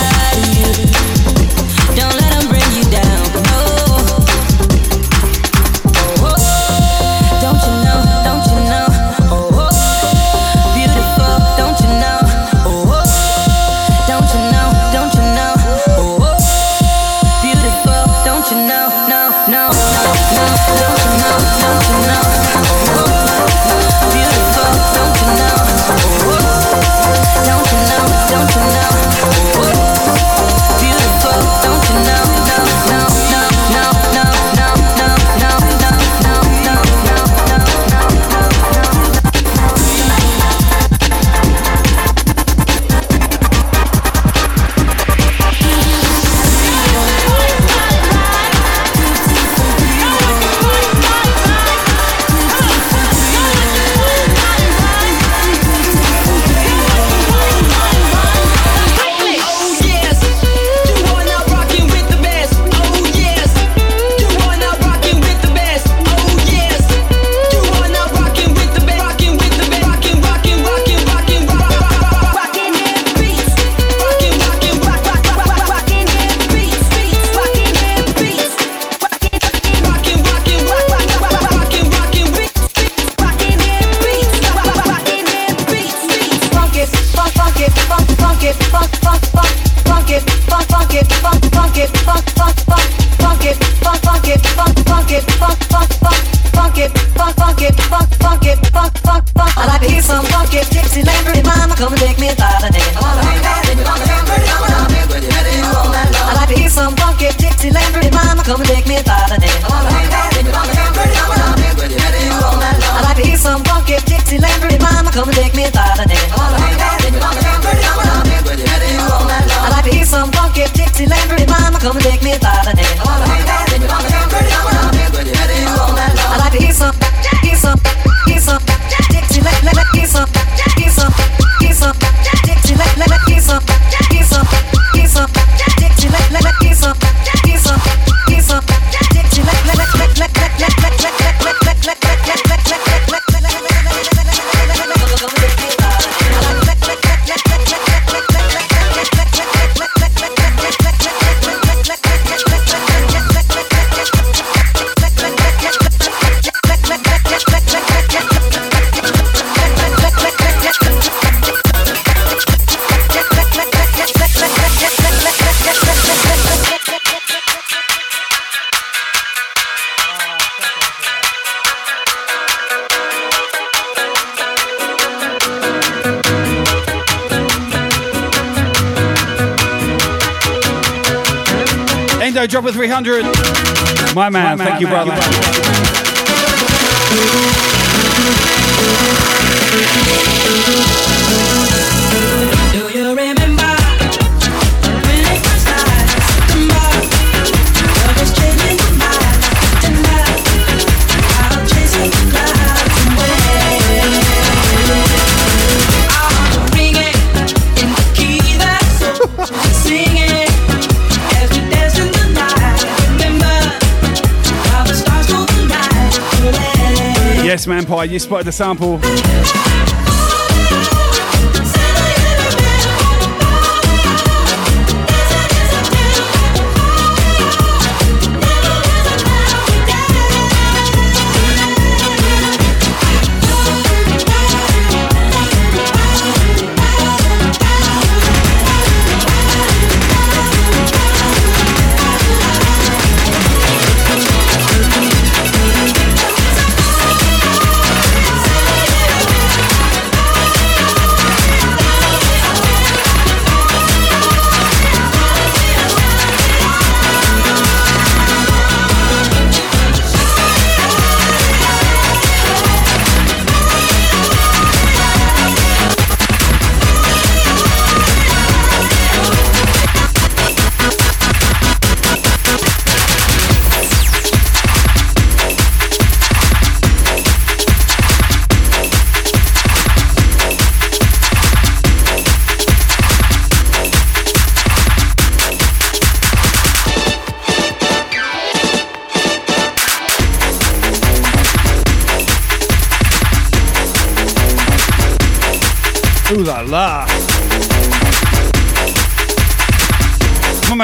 Speaker 3: by the
Speaker 9: sample.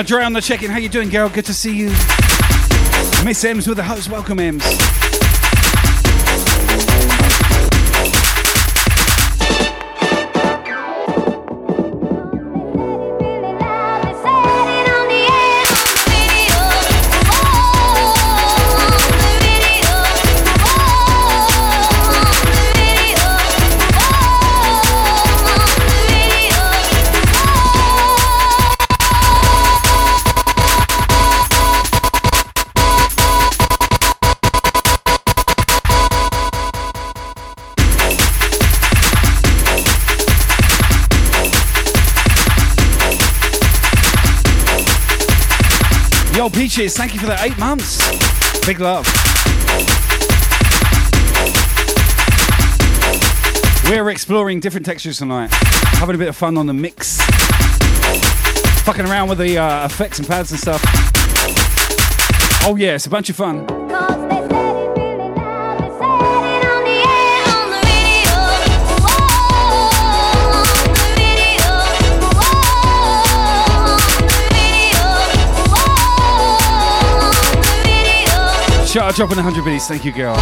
Speaker 9: Dre on the check-in. How you doing, girl? Good to see you. Miss Ems with the host. Welcome, Ems. Peaches, thank you for the eight months. Big love. We're exploring different textures tonight, having a bit of fun on the mix, fucking around with the uh, effects and pads and stuff. Oh yeah, it's a bunch of fun. Out dropping 100 biddies. Thank you, girl.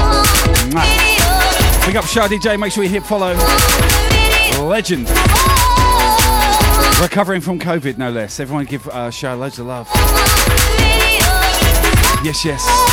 Speaker 9: Big up Shah DJ. Make sure you hit follow. Legend. Recovering from COVID, no less. Everyone give uh, Shah loads of love. Yes, yes.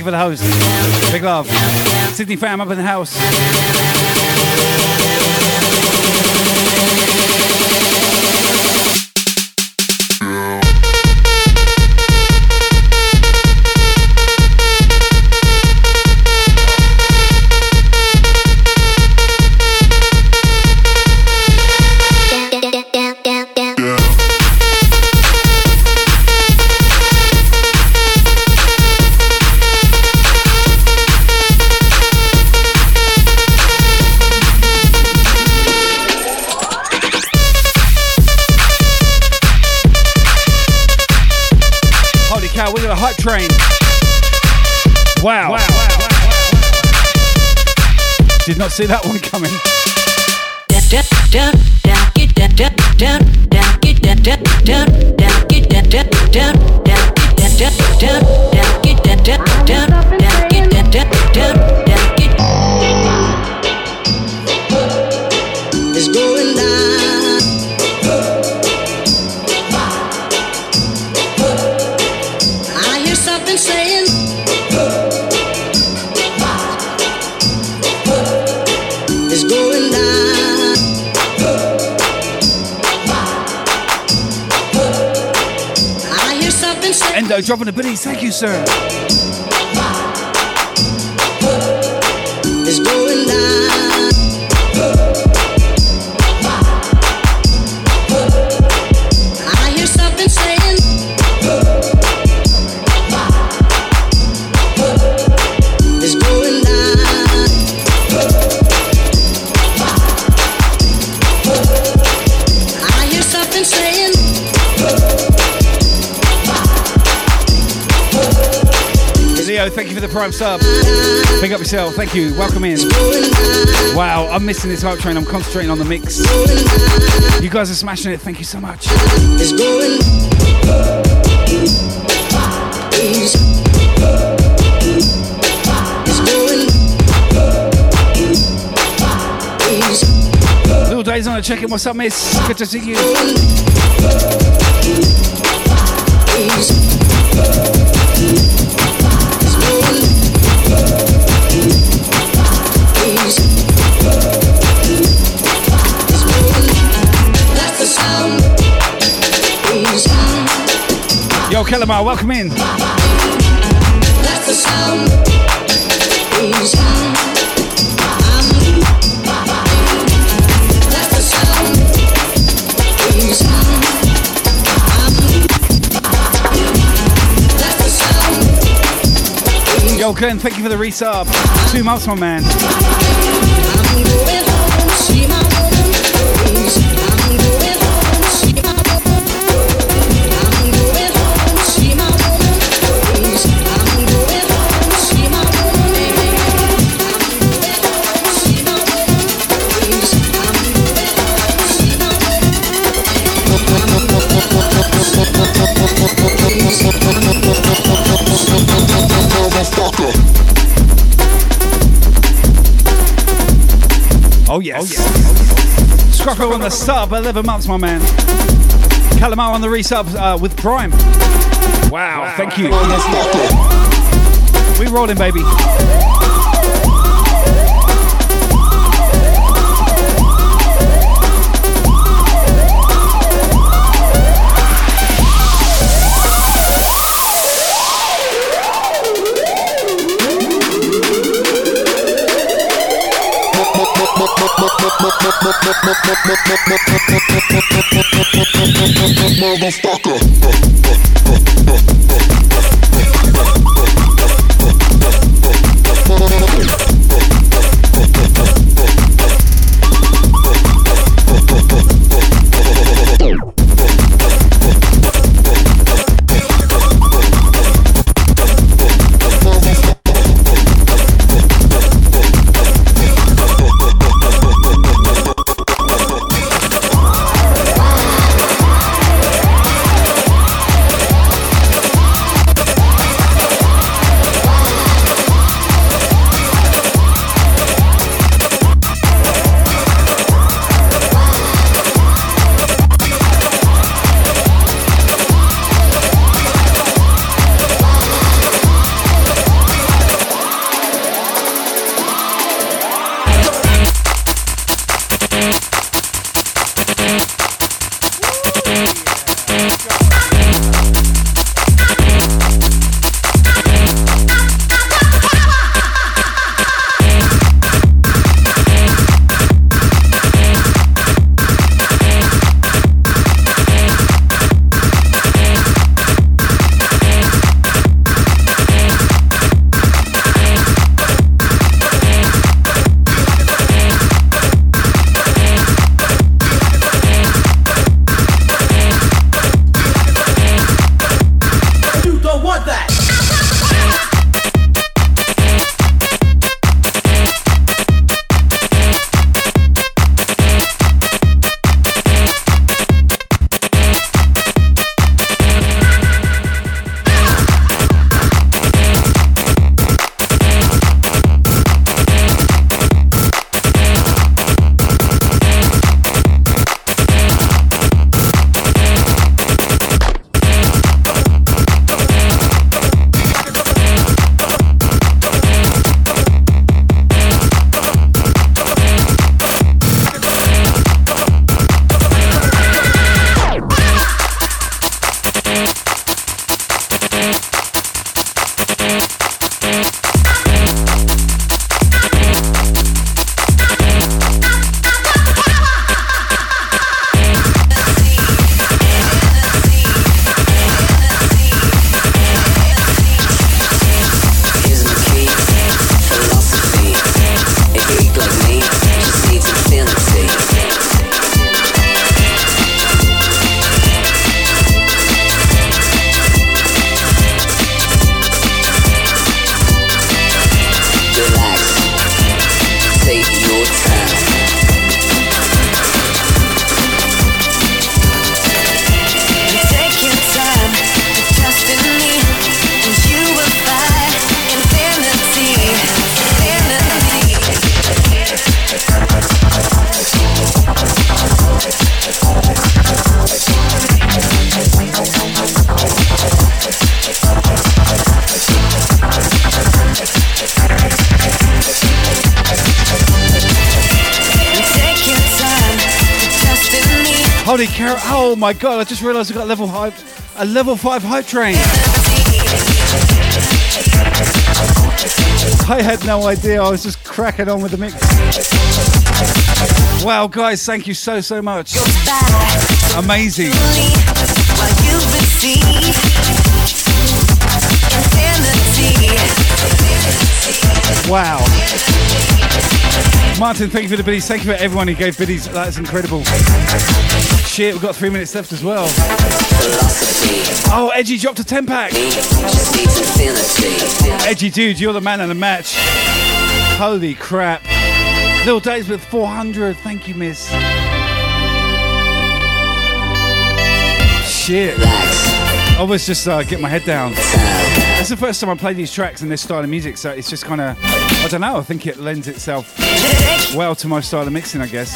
Speaker 20: Thank you
Speaker 9: for the host. Big love. Sydney fam up in the house. See that one coming. Dropping the biddies. Thank you, sir. Prime sub. Pick up yourself. Thank you. Welcome in. Wow, I'm missing this hype train. I'm concentrating on the mix. You guys are smashing it. Thank you so much.
Speaker 15: It's going. Easy. It's going. Easy.
Speaker 9: Little days on a check in. What's up, miss? Good to see you. Yo, Kellamar, welcome in.
Speaker 15: That's. That's the sound.
Speaker 9: Yo, Glenn, thank you for the resub. Two months, my man. Yes. Oh, yes. Scrocco on the sub. 11 months, my man. Calamar on the resub uh, with Prime. Wow, thank you. We rolling, baby. Motherfucker. Just realised I got level five, a level five hype train. I had no idea. I was just cracking on with the mix. Wow, guys! Thank you so so much. Amazing. Wow. Martin, thank you for the biddies. Thank you for everyone who gave biddies. That's incredible. Shit, we've got three minutes left as well. Oh, Edgy dropped a 10 pack. Edgy dude, you're the man in the match. Holy crap. Little Days with 400. Thank you, miss. Shit. I was just uh, getting my head down. It's the first time I play these tracks in this style of music, so it's just kind of, I don't know, I think it lends itself well to my style of mixing, I guess.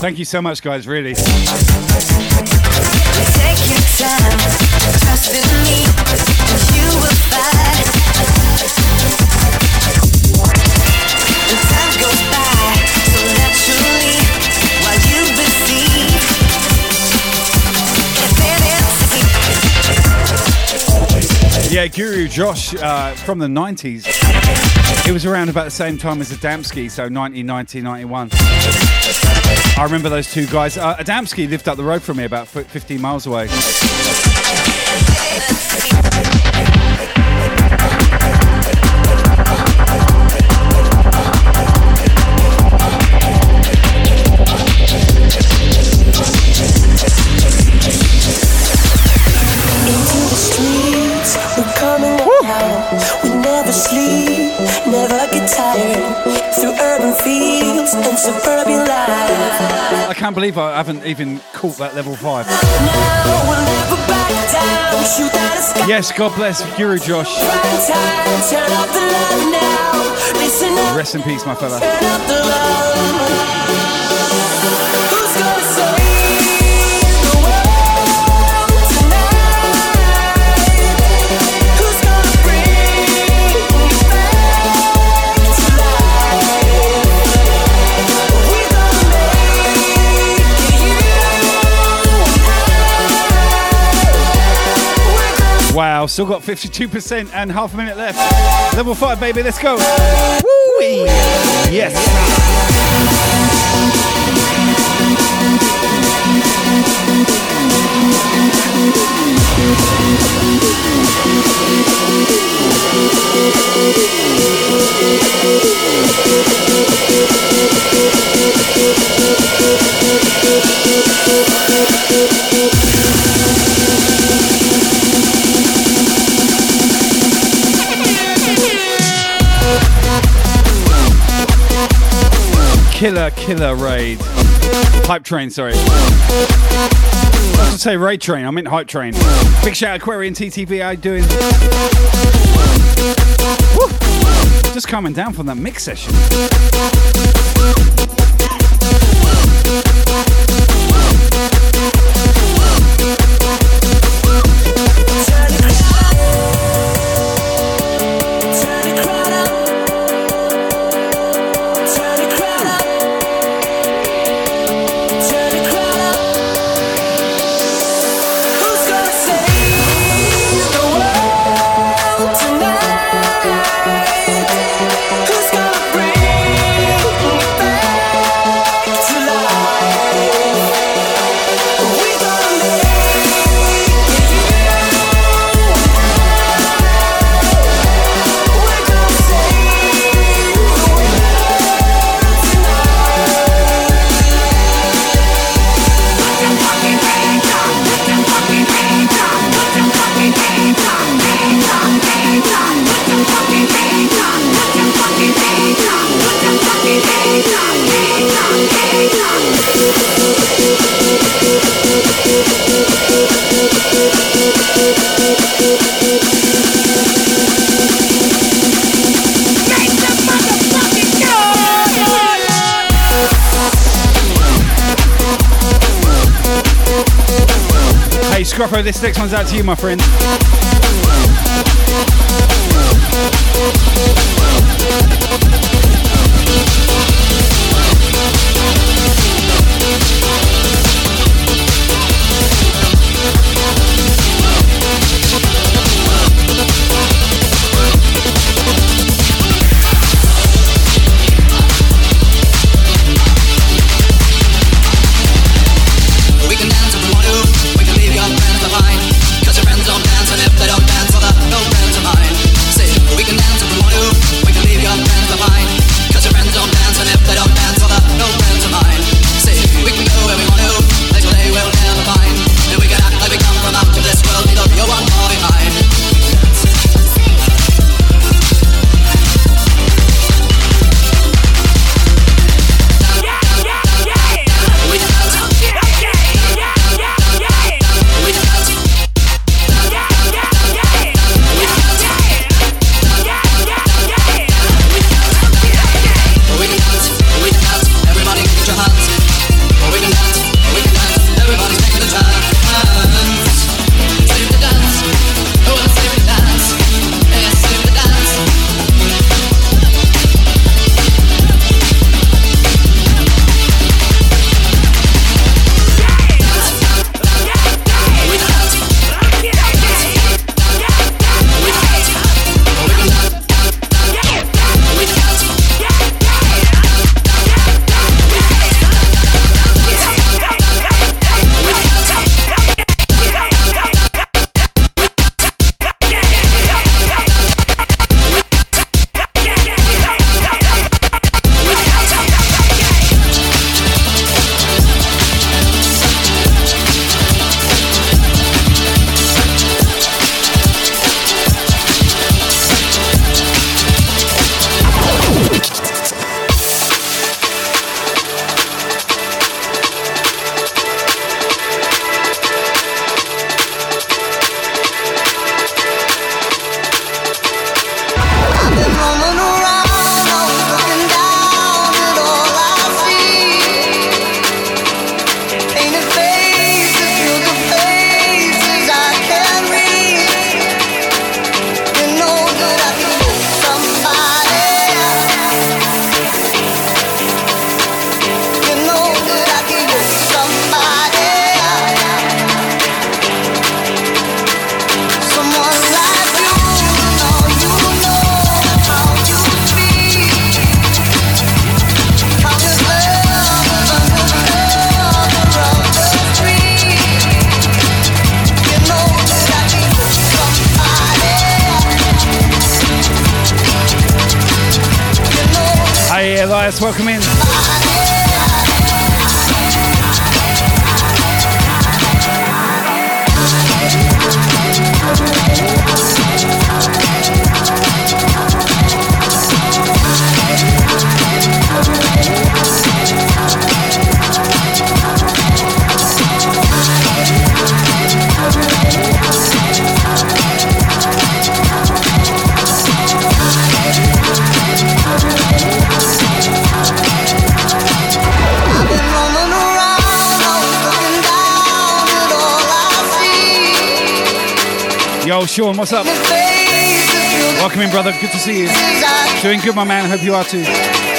Speaker 9: Thank you so much, guys, really. Guru Josh uh, from the 90s. It was around about the same time as Adamski, so 1990, 91. I remember those two guys. Uh, Adamski lived up the road from me, about 15 miles away. Can't believe I haven't even caught that level 5.
Speaker 3: Now we'll.
Speaker 9: Yes, God bless Guru Josh. Rest in peace, my fella. Still got 52% and half a minute left. Level 5, baby, let's go. Woo-wee. Yes. Killer, killer raid. Hype train, sorry. I to say raid train, I meant hype train. Big shout out Aquarian TTV, how doing? Woo. Just coming down from that mix session.
Speaker 10: this next one's out to you, my friend. good, my man. Hope you are too.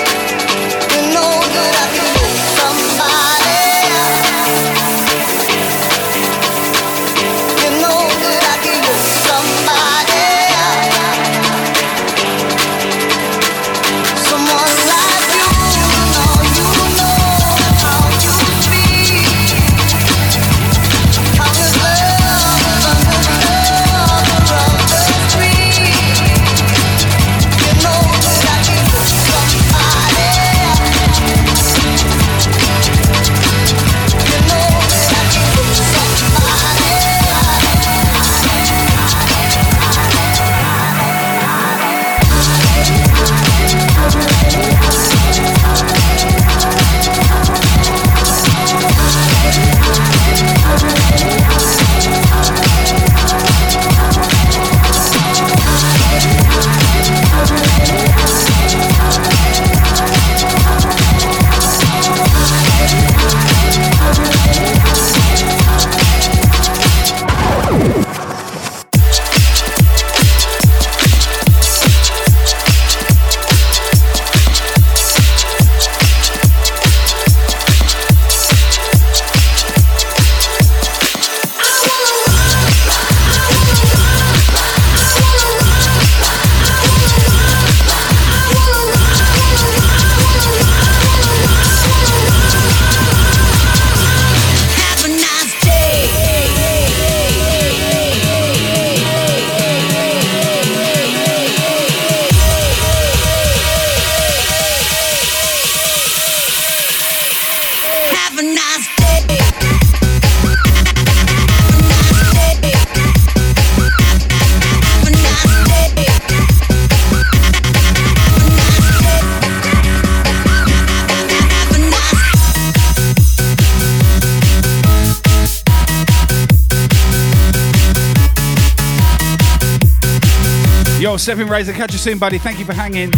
Speaker 10: Seven Razor, catch you soon, buddy. Thank you for hanging.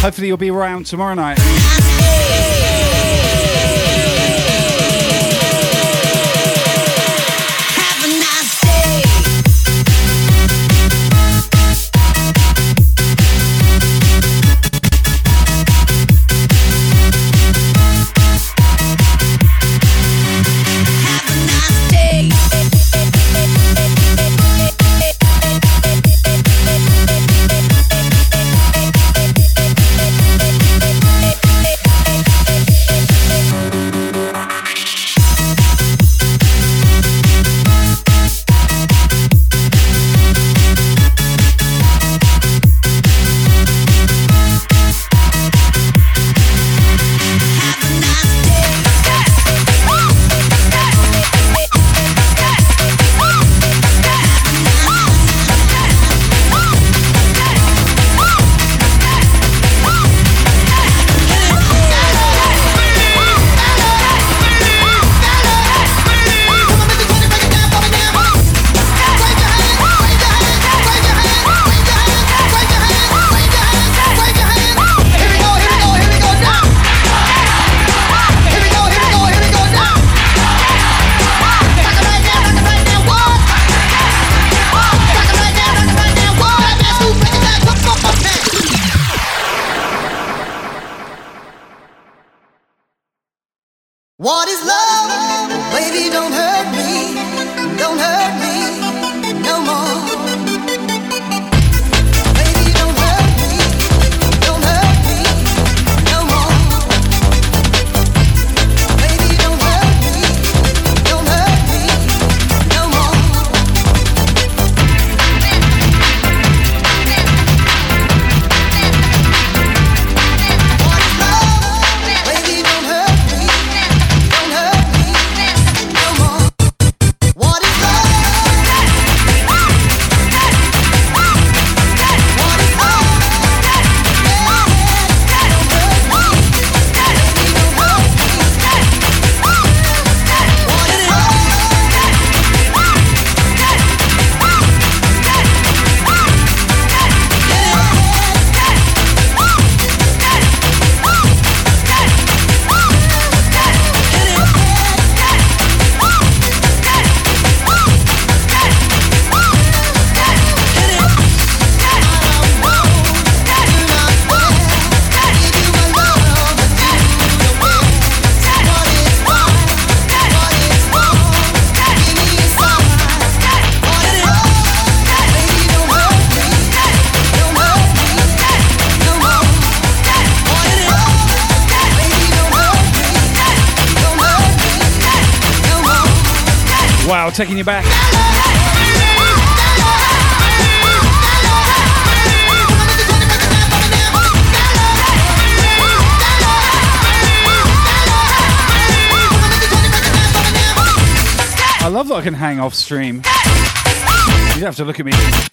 Speaker 10: Hopefully, you'll be around tomorrow night. taking you back. I love that I can hang off stream. You have to look at me.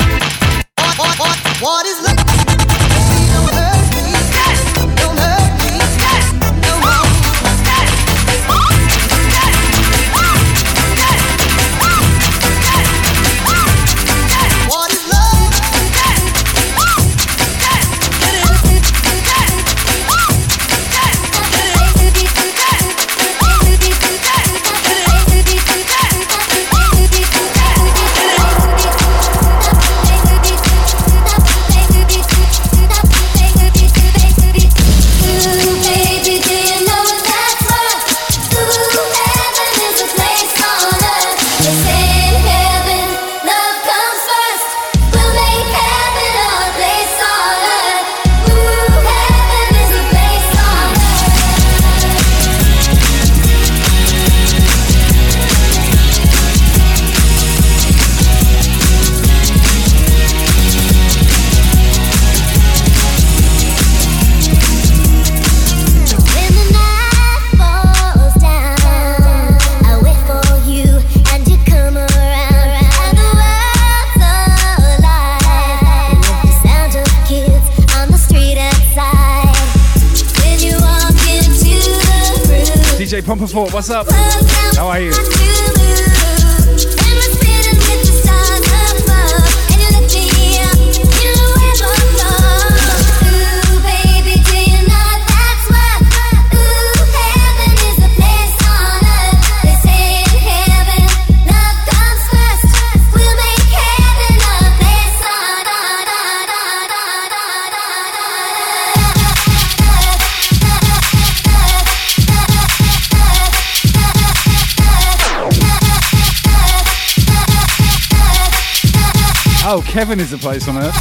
Speaker 21: Heaven is the
Speaker 9: place on earth.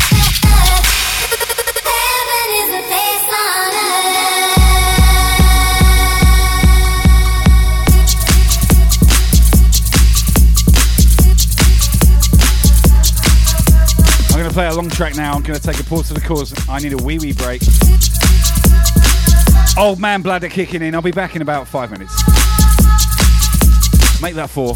Speaker 9: I'm going to play a long track now. I'm going to take a pause to the cause. I need a wee wee break. Old man bladder kicking in. I'll be back in about five minutes. Make that four.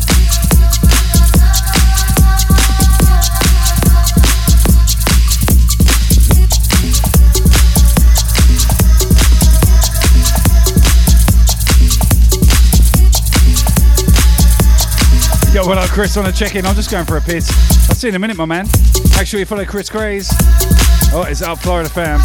Speaker 9: What up, Chris? On a check in. I'm just going for a piss. I'll see you in a minute, my man. Make sure you follow Chris Grays. Oh, it's up Florida fam.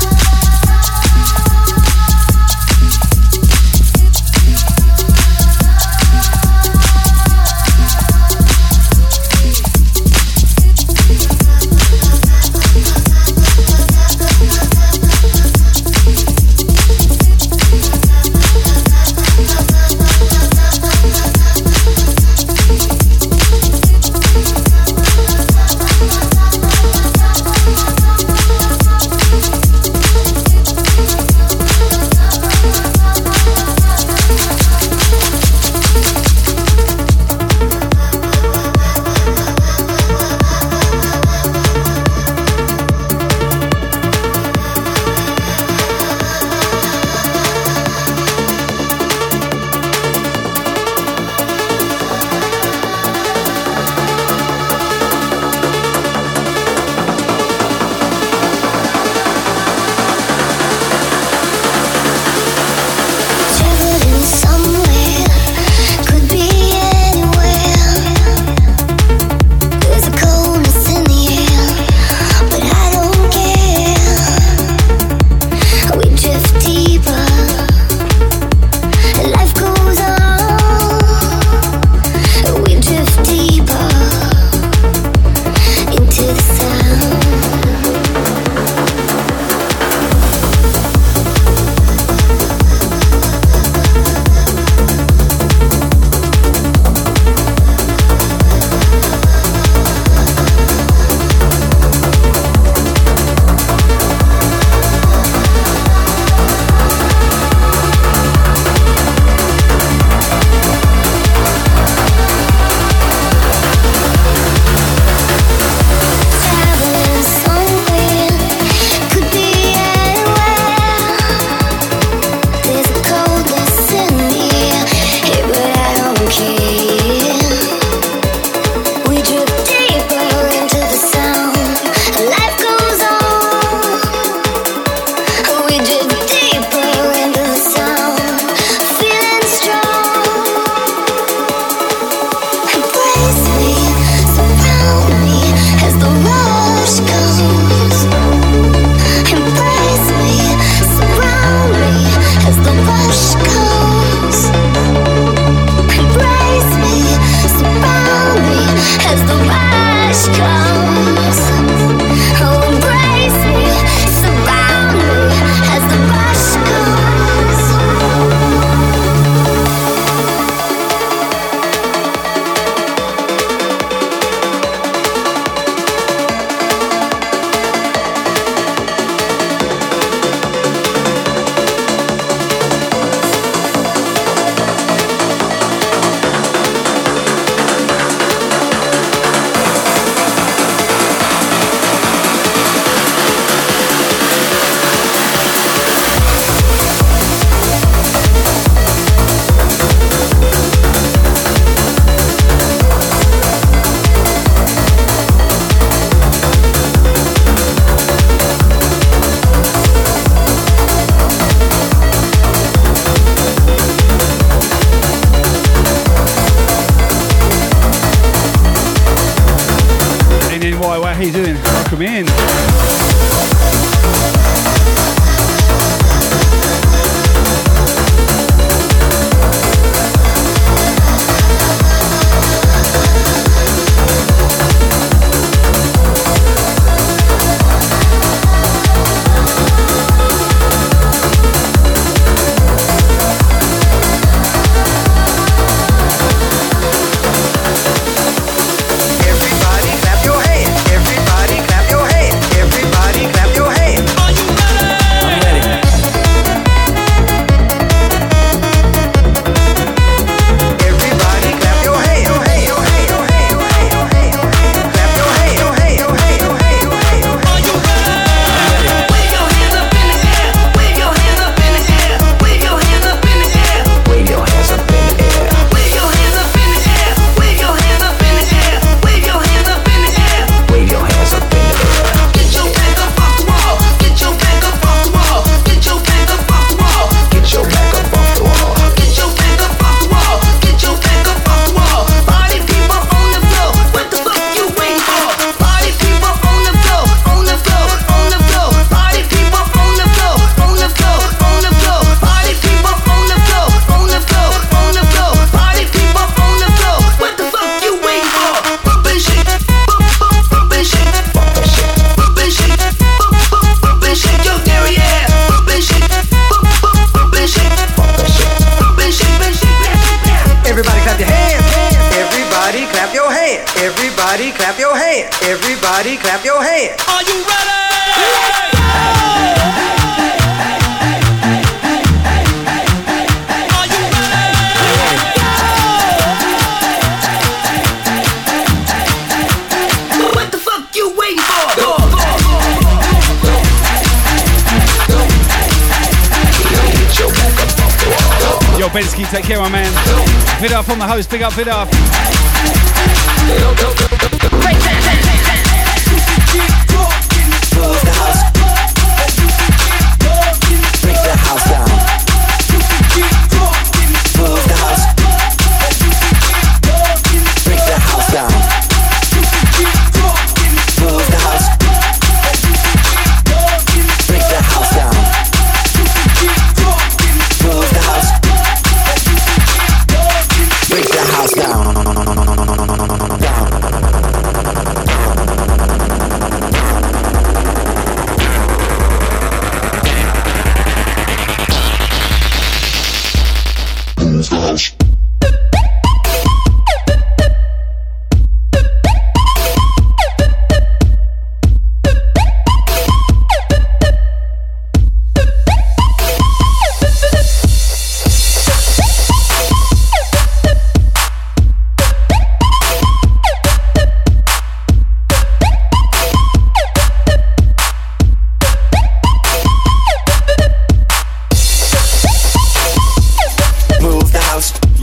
Speaker 9: On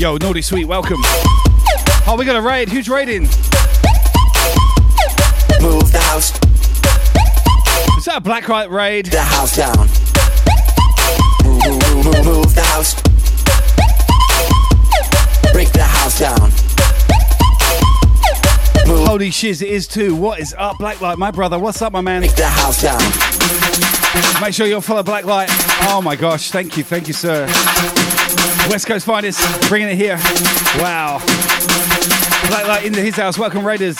Speaker 9: Yo, Naughty Sweet, welcome. Oh, we got a raid. Who's raiding?
Speaker 22: Move the house.
Speaker 9: Is that a Blacklight raid?
Speaker 22: The house down. Move, move, move, move the house. Break the house down.
Speaker 9: Holy shiz, it is too. What is up, Blacklight? My brother, what's up, my man?
Speaker 22: Break the house down.
Speaker 9: Make sure you're follow Blacklight. Oh my gosh, thank you, thank you, sir. West Coast finest, bringing it here. Wow. Blacklight into his house. Welcome, Raiders.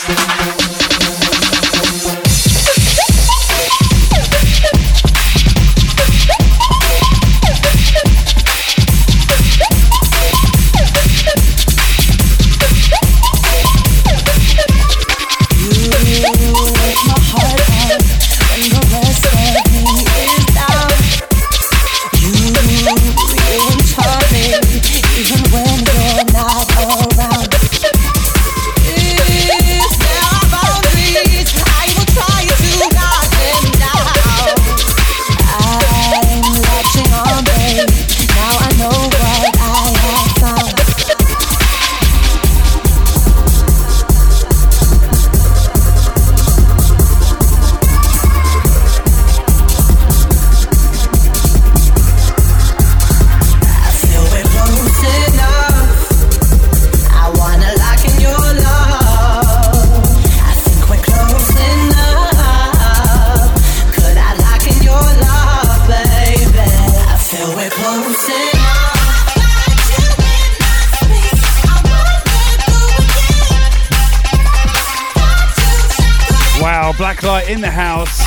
Speaker 9: In the house.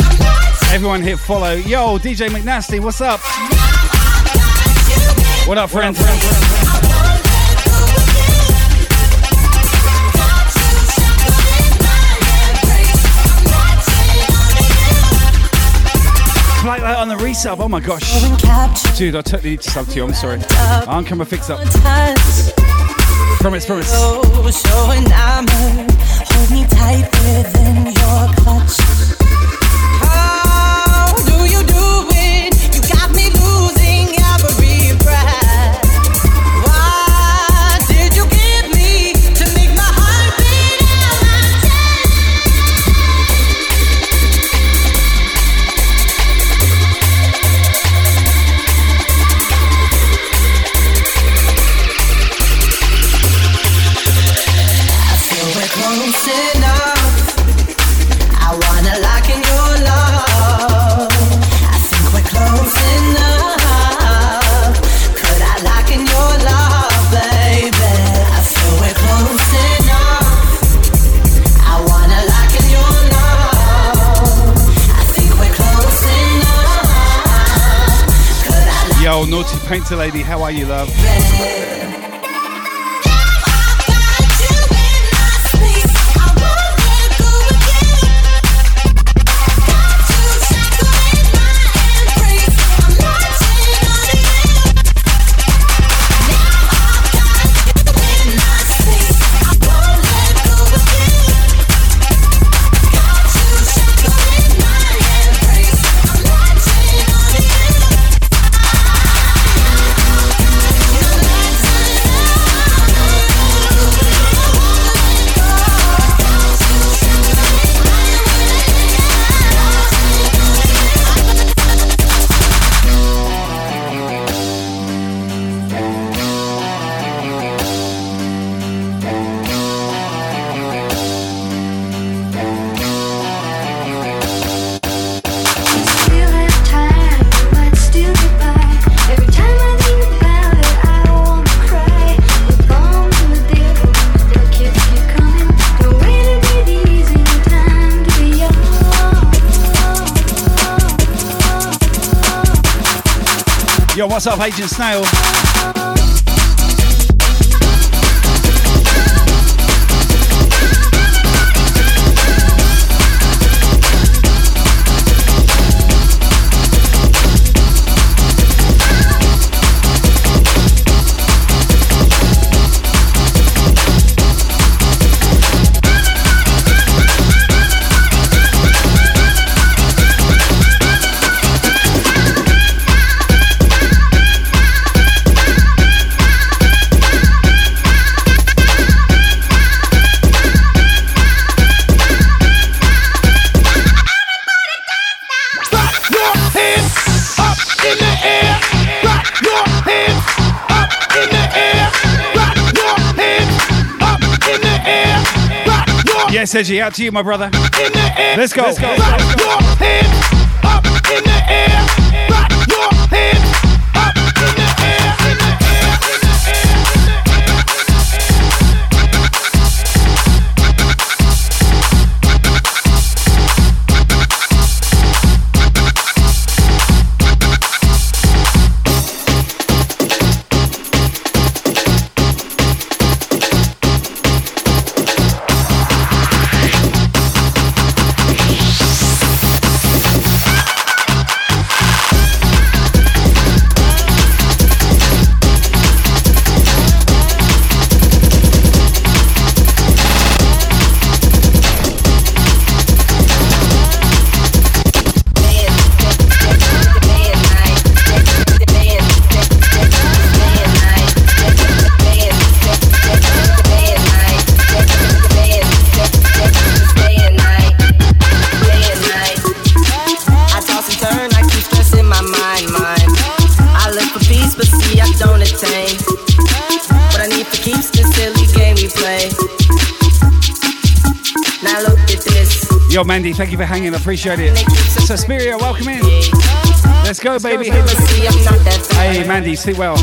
Speaker 9: Everyone hit follow. Yo, DJ McNasty, what's up? What up, friends? Blacklight on the resub. Oh my gosh. Dude, I totally need to sub to you. I'm sorry. I'm coming fix up. Promise, promise.
Speaker 13: Clutch.
Speaker 9: Painter lady, how are you, love?
Speaker 15: What's up, Agent Snail? message out to you, my brother. Let's go. Let's go.
Speaker 9: Let's go.
Speaker 15: Yo, Mandy, thank you for hanging. I appreciate it. Suspiria, welcome in. Let's go, baby. Hey, Mandy, sleep well.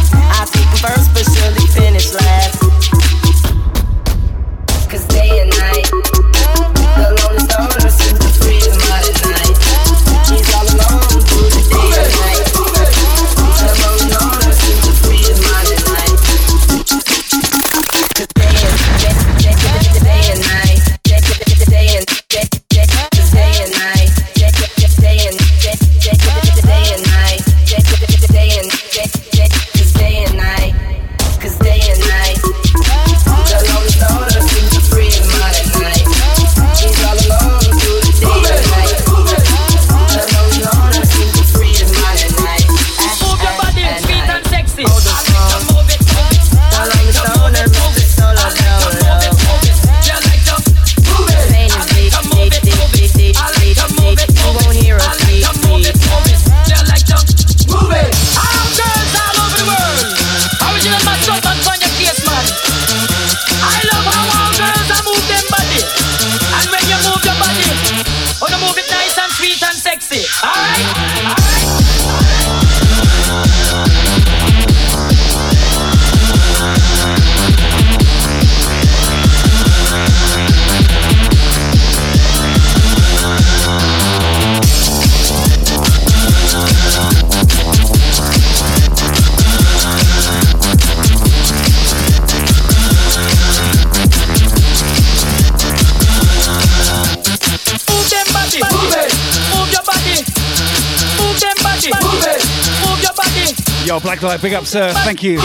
Speaker 15: big up, sir. Thank you.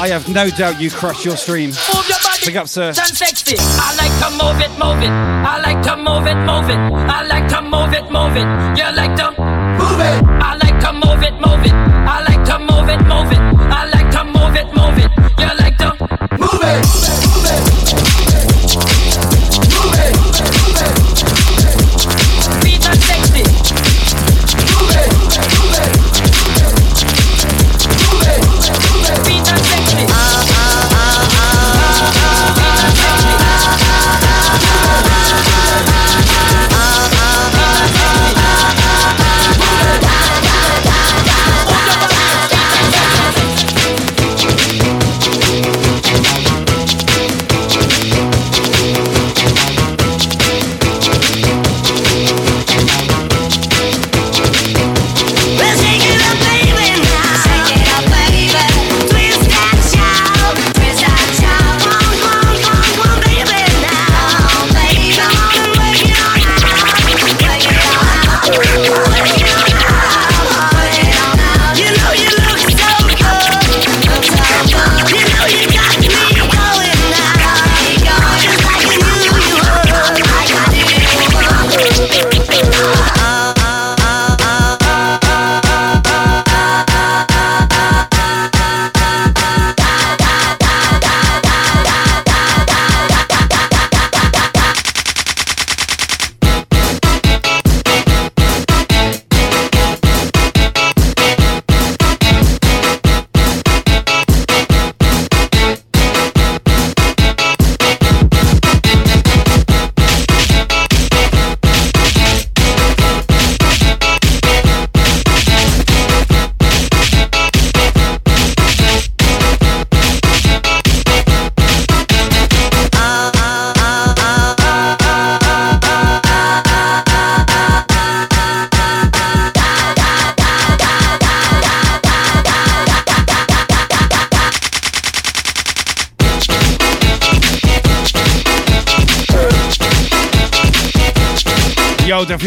Speaker 15: I have no doubt you crushed your stream. Big up, sir.
Speaker 18: I like to move it, move it. I like to move it, move it. I like to move it, move it. You like to move it. I like to move it, move it. I like to move it, move it. I like to move it, move it.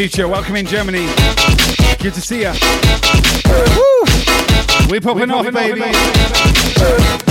Speaker 9: Future. Welcome in Germany. Good to see ya. Woo! We popping off, baby. Yo,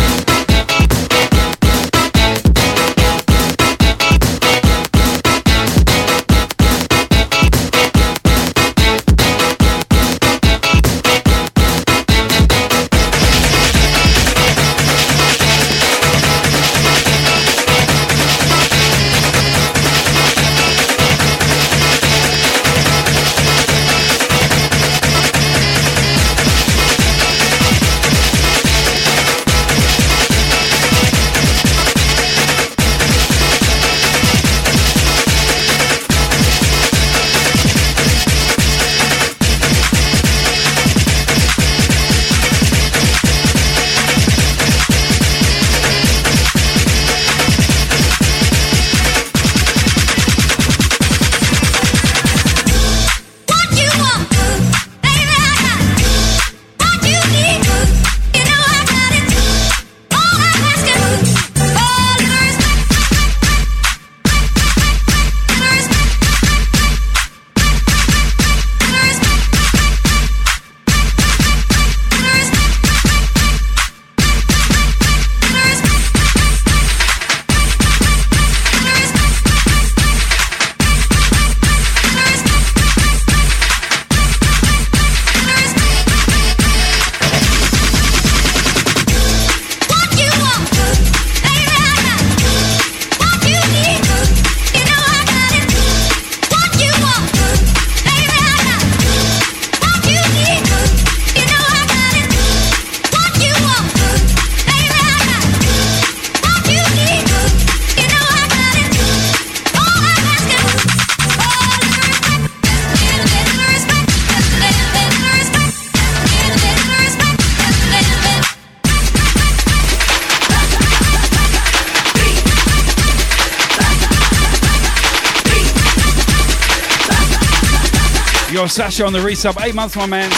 Speaker 9: Sasha on the resub. Eight months, my man.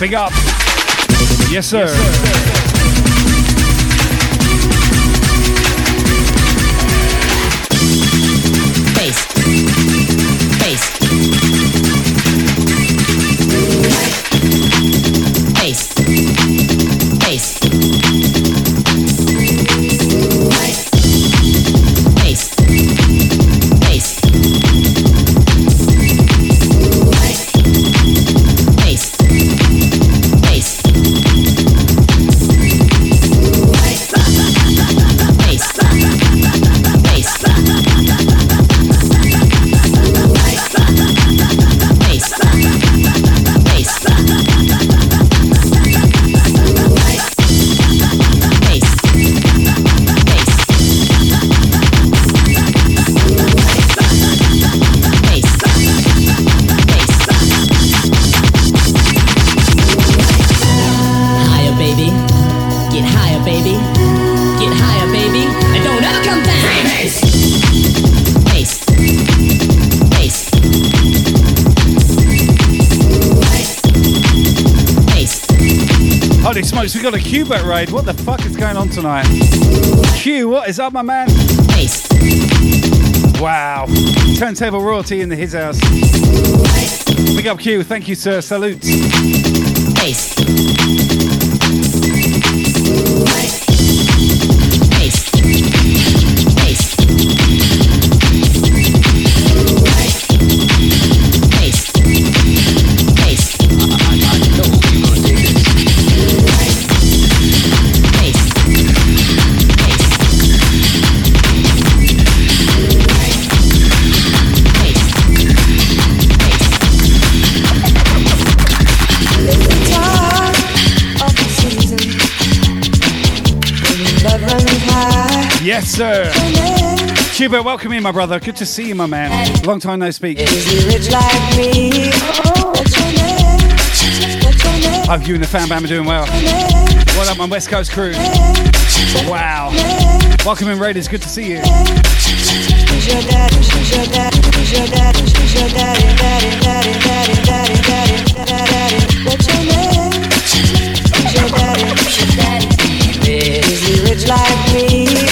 Speaker 9: Big up. Yes, sir.
Speaker 15: Bass.
Speaker 9: We got a Qbert raid. What the fuck is going on tonight? Q, what is up, my man? Wow. Turntable royalty in the his house. Big up Q. Thank you, sir. Salute. Yes, sir. Cuba, welcome in, my brother. Good to see you, my man. Long time no speak.
Speaker 3: I
Speaker 9: hope you and the fan band are doing well. What up, my West Coast crew? Wow. Welcome in, Raiders. Good to see you.
Speaker 3: Is he rich like me?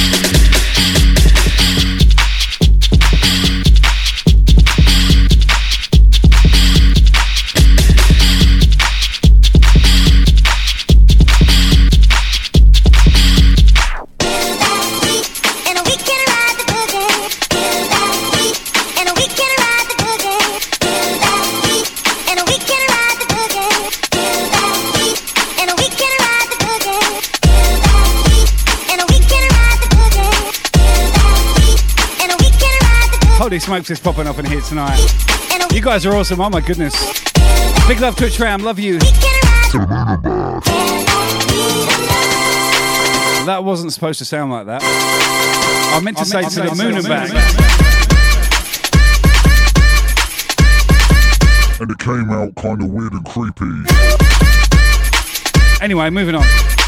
Speaker 23: Smokes is popping up in here tonight. You guys are awesome. Oh my goodness. Big love, to Tram. Love you. That wasn't supposed to sound like that. I meant to I say to, the, the moon and back.
Speaker 2: And it came out kind of weird and creepy.
Speaker 23: Anyway, moving on.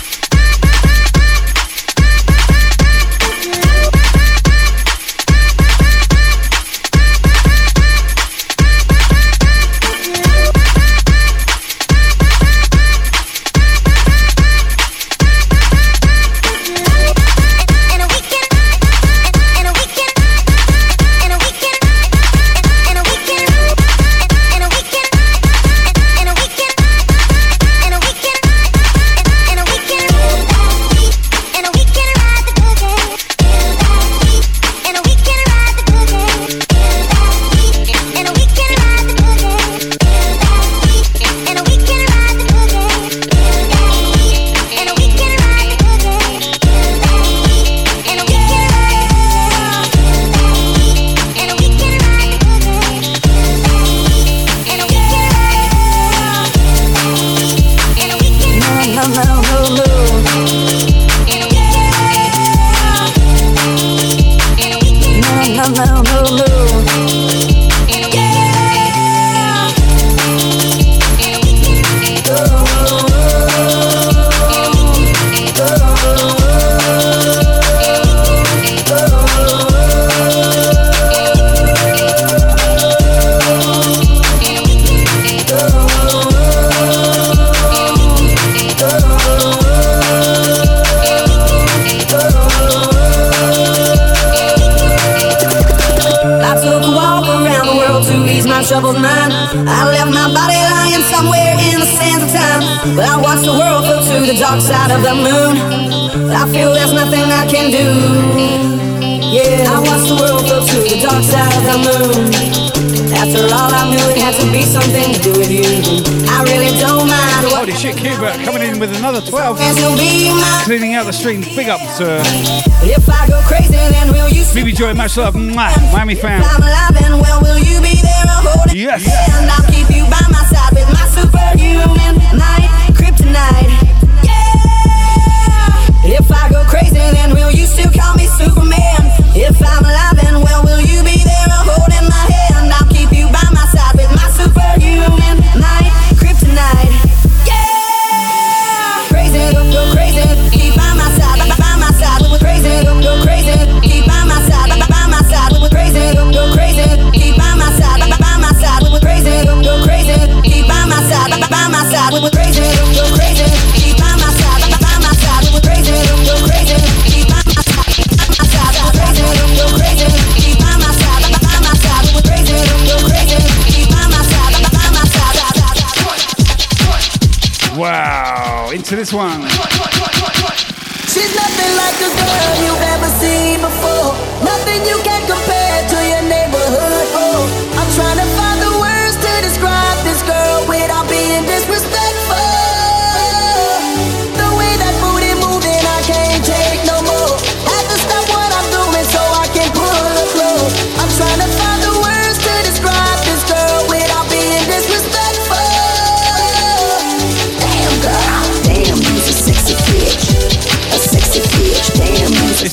Speaker 23: one.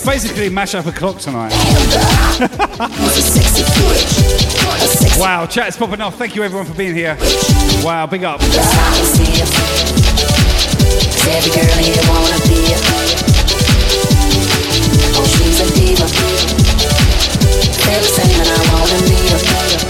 Speaker 23: It's basically mash up a clock tonight. wow, chat's popping off. Thank you everyone for being here. Wow, big up.
Speaker 15: Oh, she's a diva.
Speaker 24: I
Speaker 25: wanna be a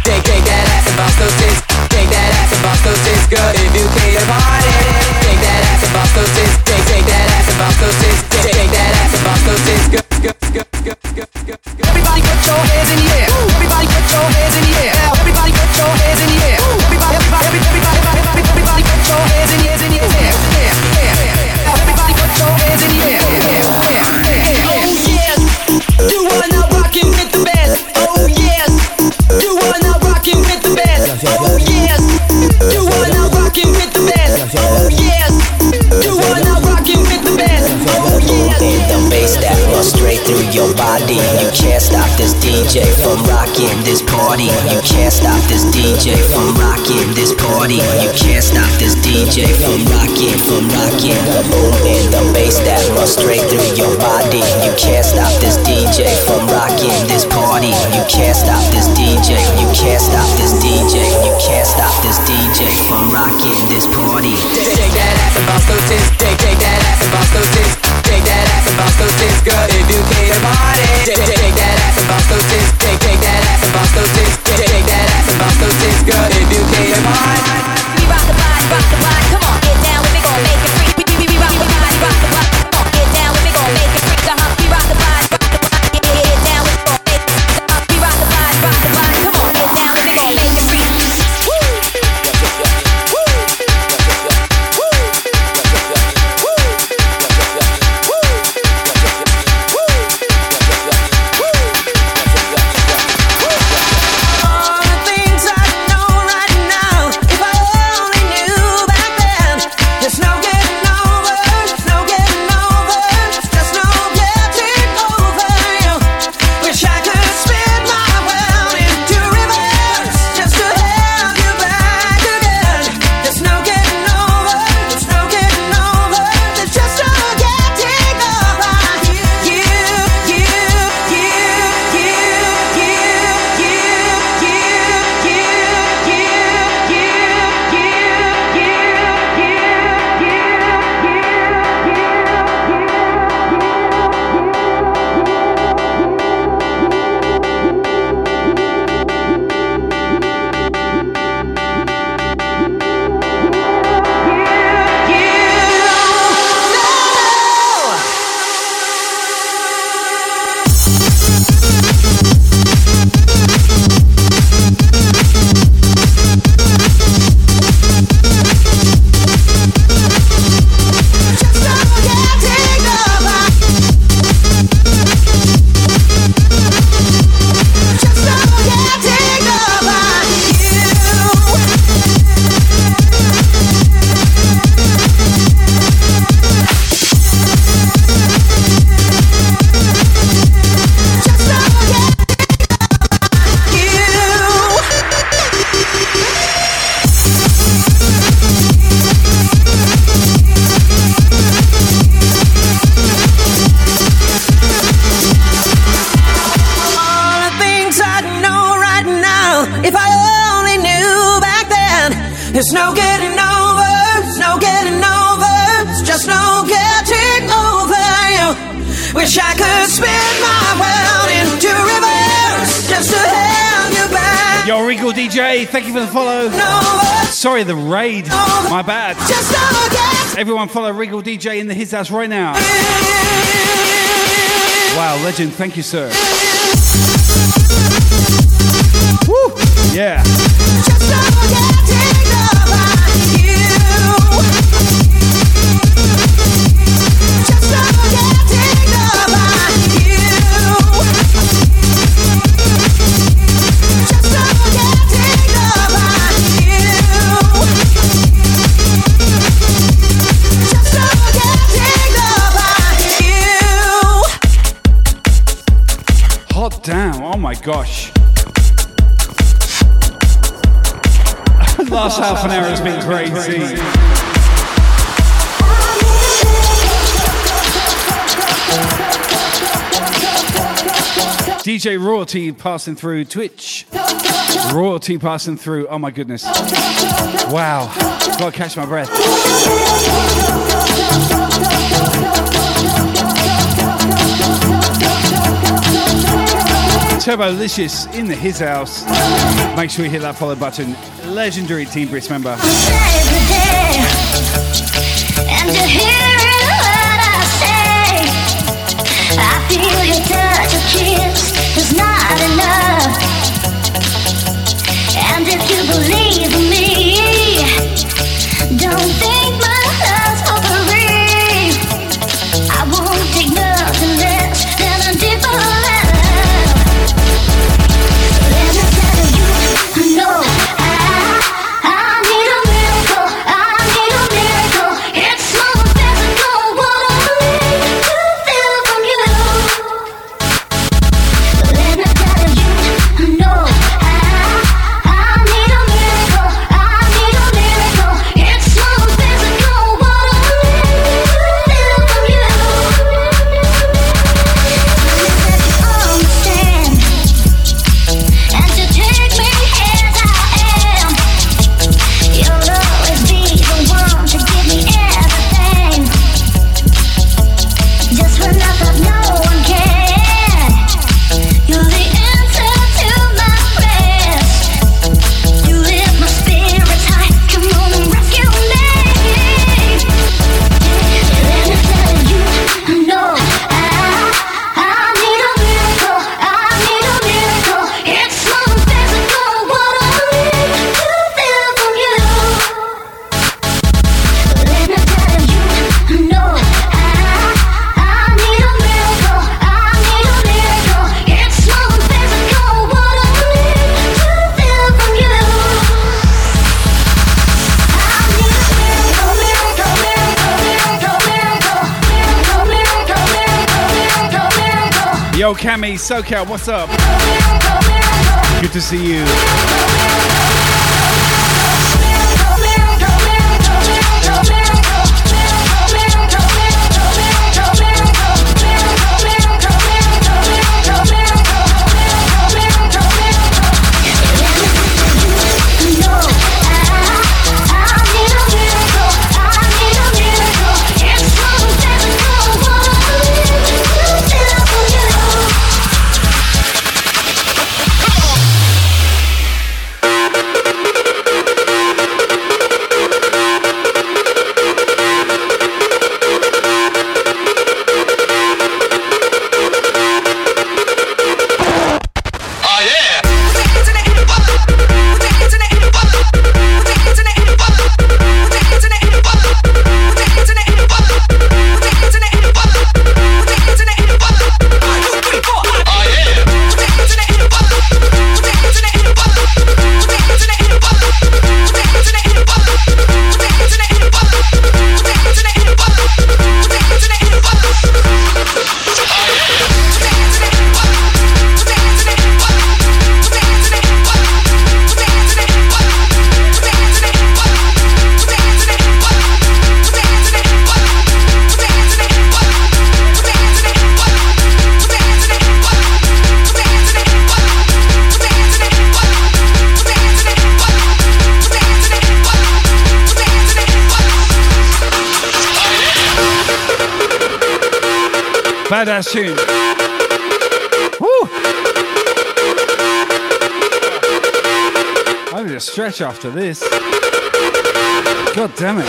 Speaker 25: Everyone follow Regal DJ in the his house right now. Wow, legend. Thank you, sir. Woo! Yeah. gosh. Last half an hour has been crazy.
Speaker 5: DJ Royalty passing through Twitch. Royalty passing through. Oh my goodness. Wow. Gotta catch my breath. Turbo Licious in the His House. Make sure you hit that follow button. Legendary Team Brits member. Cami, SoCal, what's up? Good to see you. after this. God damn it.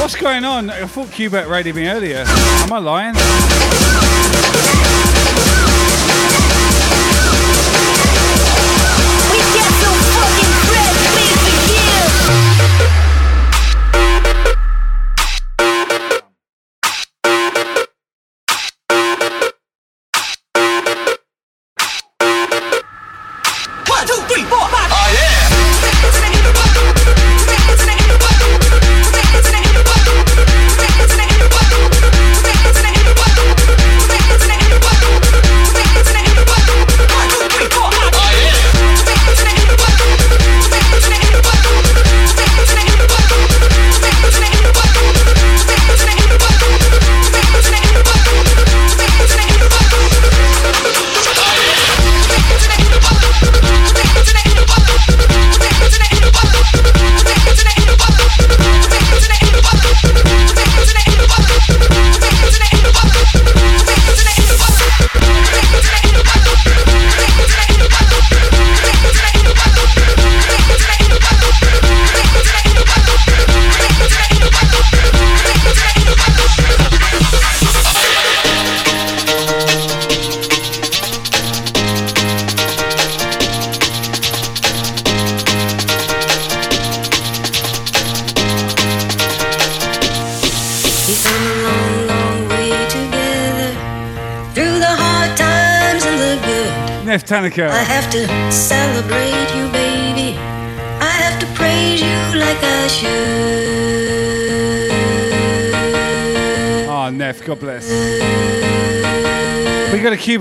Speaker 5: What's going on? I thought Qbert raided me earlier. Am I lying?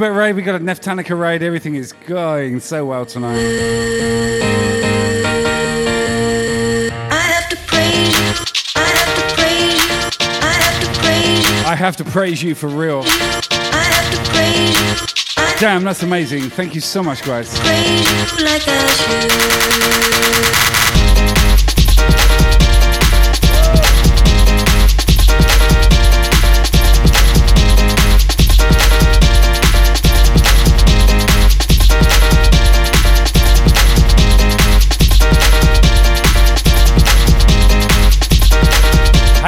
Speaker 26: Alphabet Raid, we got a Neftanica Raid, everything is going so well tonight.
Speaker 9: I have to praise you
Speaker 26: for real. Damn, that's amazing. Thank you so much, guys.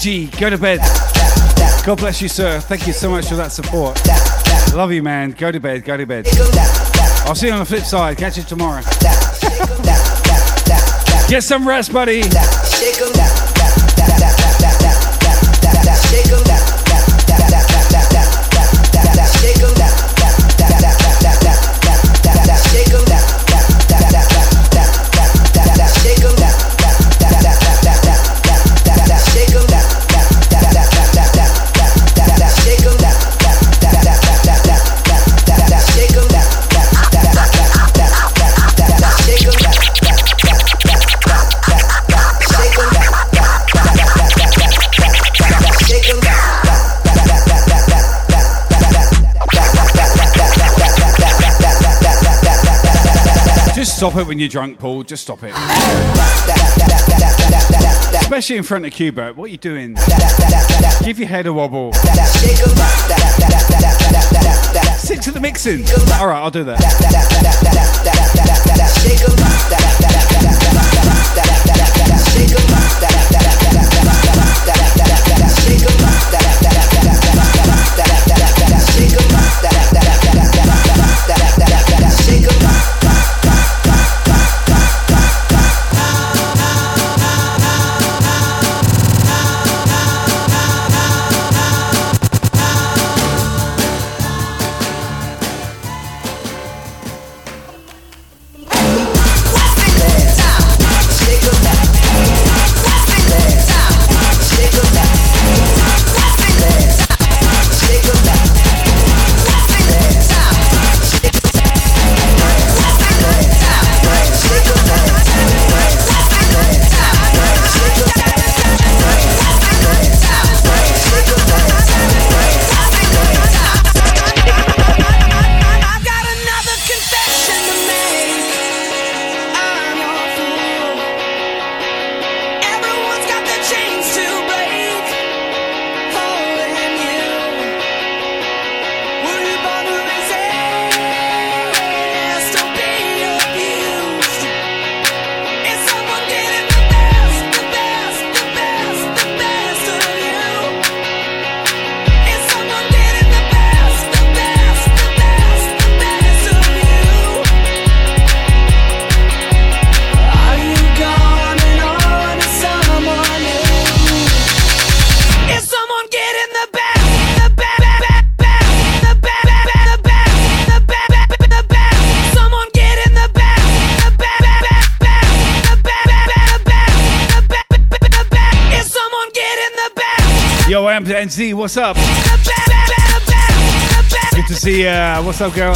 Speaker 26: Edgy, go to bed. God bless you, sir. Thank you so much for that support. Love you, man. Go to bed, go to bed. I'll see you on the flip side. Catch you tomorrow. Get some rest, buddy. Stop it when you're drunk, Paul. Just stop it. Especially in front of Cuba. What are you doing? Give your head a wobble. Stick to the mixing. All right, I'll do that.
Speaker 5: What's up? Good to see. Uh, what's up, girl?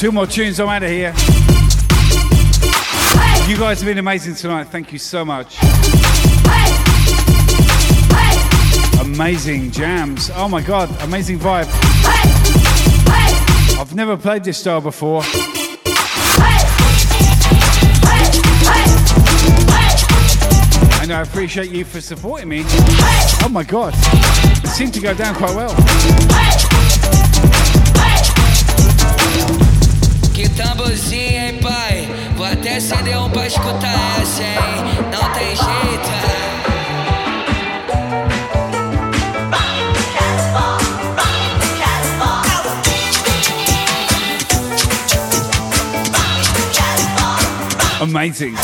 Speaker 27: Two
Speaker 26: more
Speaker 9: tunes, I'm out of here. You guys have been amazing tonight. Thank you so much. Amazing jams. Oh my god, amazing vibe. I've never played this style before. And I appreciate you for supporting me. Oh my god, it seemed to go down quite well.
Speaker 28: Tamborzinho, hein, pai? Vou até acender um pra escutar essa, hein? Não tem jeito.
Speaker 9: Amazing.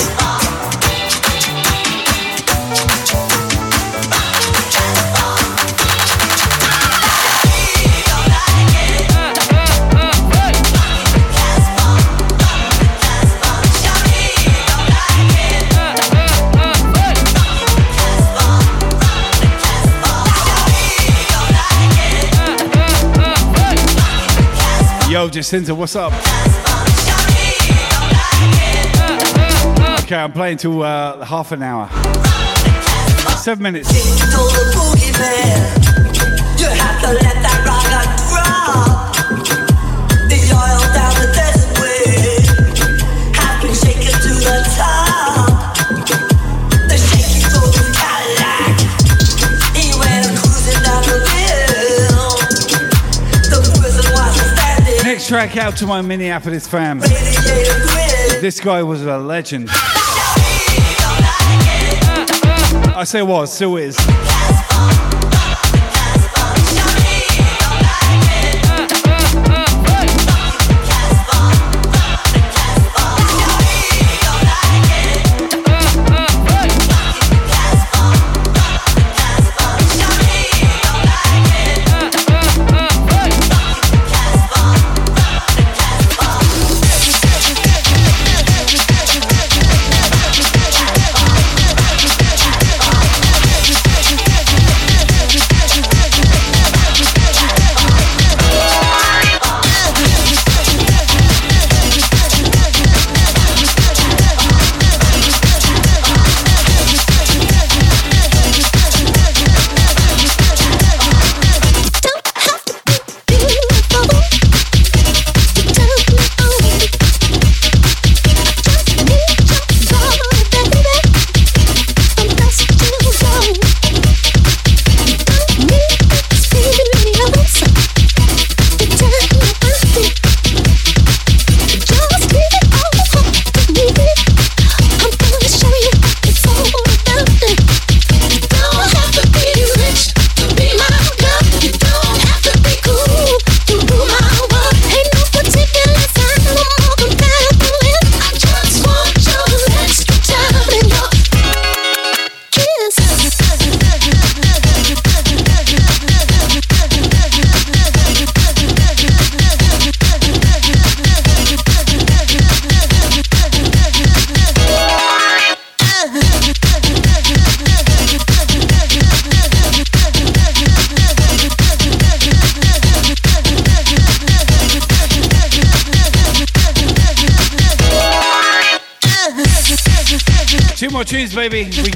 Speaker 9: Jacinta, what's up? Okay, I'm playing till uh, half an hour. Seven minutes. Track out to my Minneapolis fam. This guy was a legend. I say was, still is.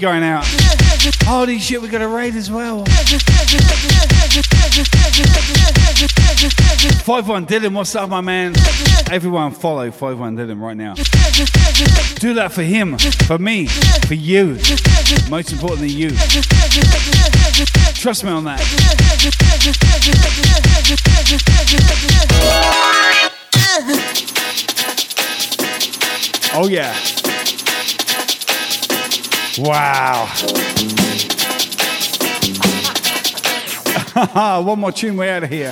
Speaker 9: Going out. Holy shit, we got a raid as well. Five one Dylan, what's up, my man? Everyone, follow Five One Dylan right now. Do that for him, for me, for you. Most importantly, you. Trust me on that. Oh yeah. Wow. Ah, one more tune, we're out of here.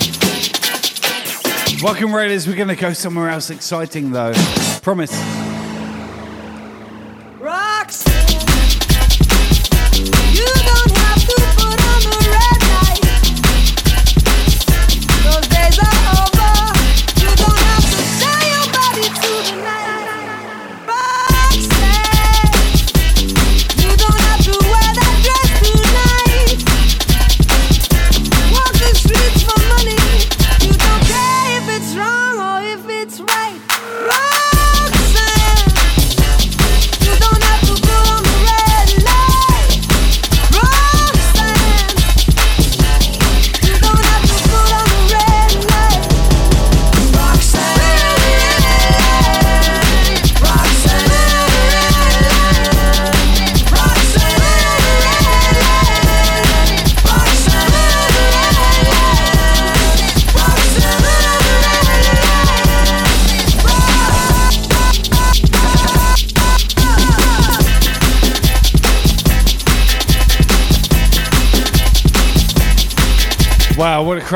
Speaker 9: Welcome, Raiders. We're going to go somewhere else exciting, though. Promise.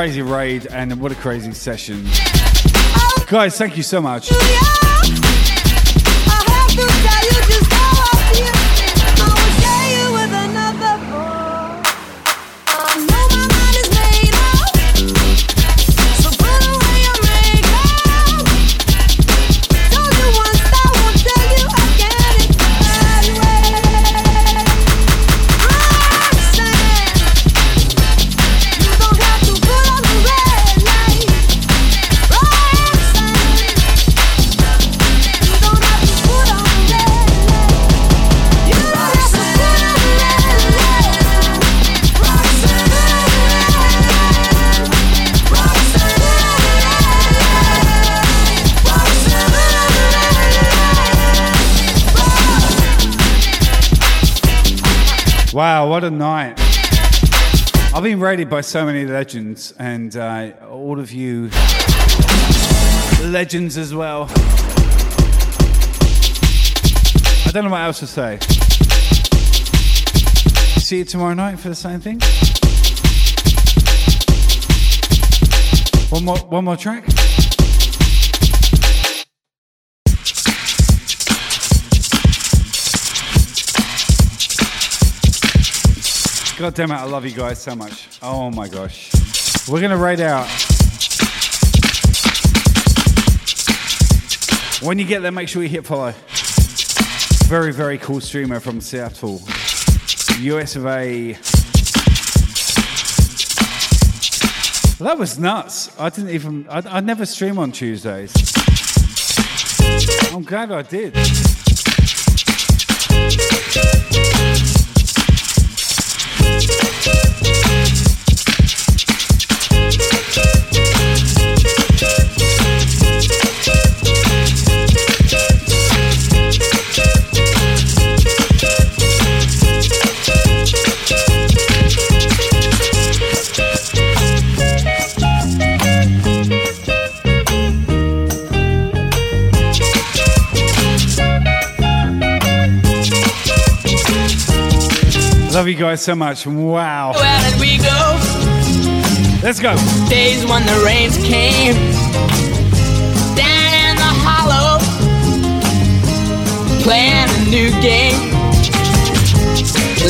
Speaker 9: Crazy raid and what a crazy session. Guys, thank you so much. What a night. I've been rated by so many legends, and uh, all of you legends as well. I don't know what else to say. See you tomorrow night for the same thing. One more, one more track. God damn it, I love you guys so much. Oh my gosh. We're gonna rate out. When you get there, make sure you hit follow. Very, very cool streamer from Seattle, US of A. That was nuts. I didn't even, I, I never stream on Tuesdays. I'm glad I did. You guys so much. Wow.
Speaker 18: Where did we go?
Speaker 9: Let's go.
Speaker 18: Days when the rains came down in the hollow, playing a new game,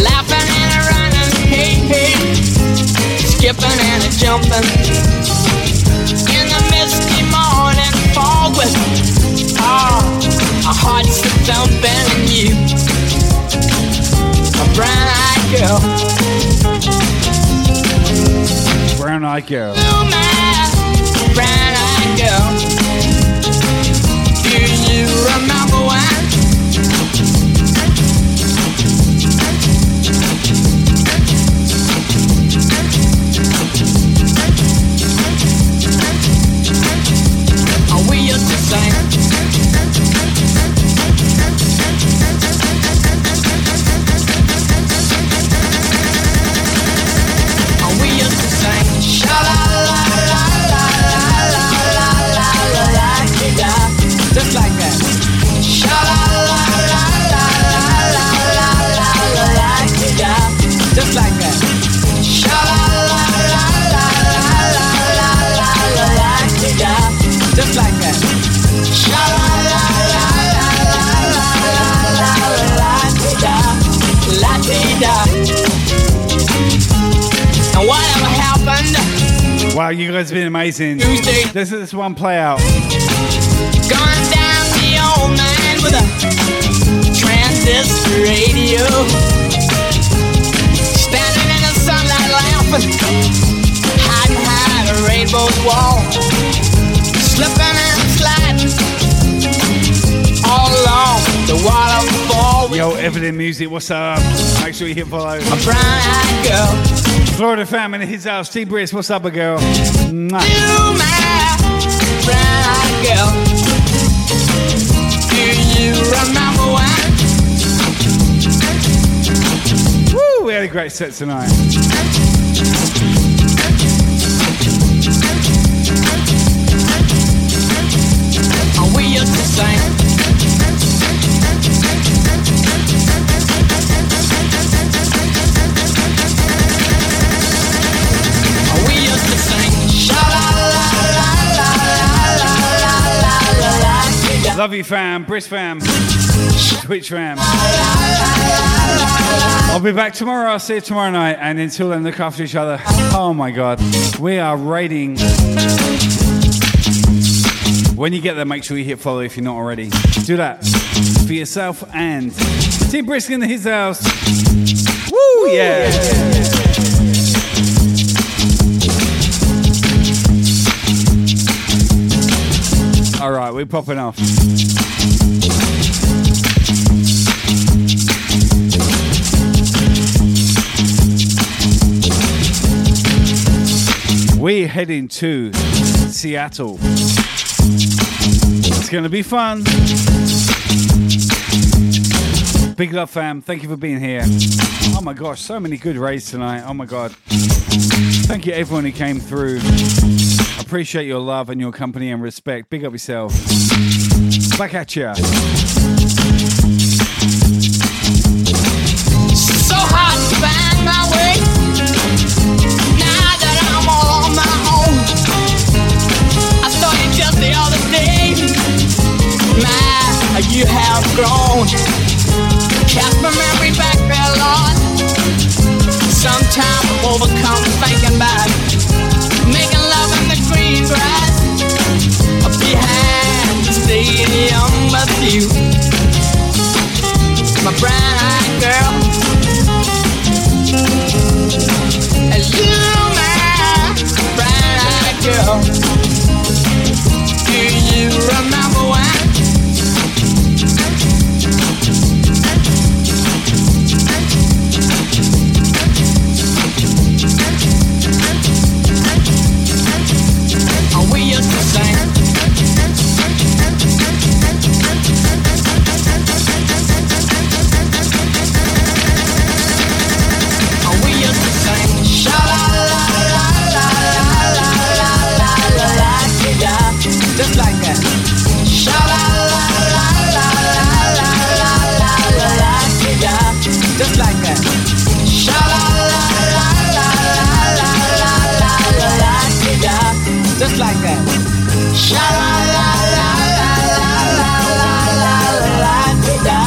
Speaker 18: laughing and a running, hey hey, skipping and a jumping in the misty morning fog with ah, oh, our hearts thumping and you, a brown-eyed girl.
Speaker 9: Brown Eye Girl.
Speaker 18: brown eyed girl. Do you remember when?
Speaker 9: You guys have been amazing. This is this one play out.
Speaker 18: gone down the old man with a transistor radio. Standing in the sunlight laughing, hiding behind a rainbow's wall. Slipping and sliding all along the waterfall.
Speaker 9: Yo, Evident Music, what's up? Make sure you hit follow.
Speaker 18: A brown-eyed girl.
Speaker 9: Florida fam in his house. T Briss, what's up, a girl? Mwah.
Speaker 18: You my brown-eyed girl. Do you remember when?
Speaker 9: Woo, we had a great set tonight. Love you, fam. Brisk fam. Twitch fam. I'll be back tomorrow. I'll see you tomorrow night. And until then, look after each other. Oh my God. We are raiding. When you get there, make sure you hit follow if you're not already. Do that for yourself and Team Brisk in the his house. Woo, yeah. All right, we're popping off. We're heading to Seattle. It's going to be fun. Big love, fam. Thank you for being here. Oh my gosh, so many good raids tonight. Oh my god. Thank you, everyone who came through. Appreciate your love and your company and respect. Big up yourself. Back at ya.
Speaker 18: So hard to find my way. Now that I'm all on my own. I started just the other day. My, you have grown. Cast my memory back there, Lord. Sometimes I'm overcome thinking about making love in the green grass. Behind the stadium with you. My brown-eyed girl. And you, my brown-eyed girl. La-di-da,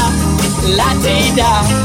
Speaker 18: la-di-da.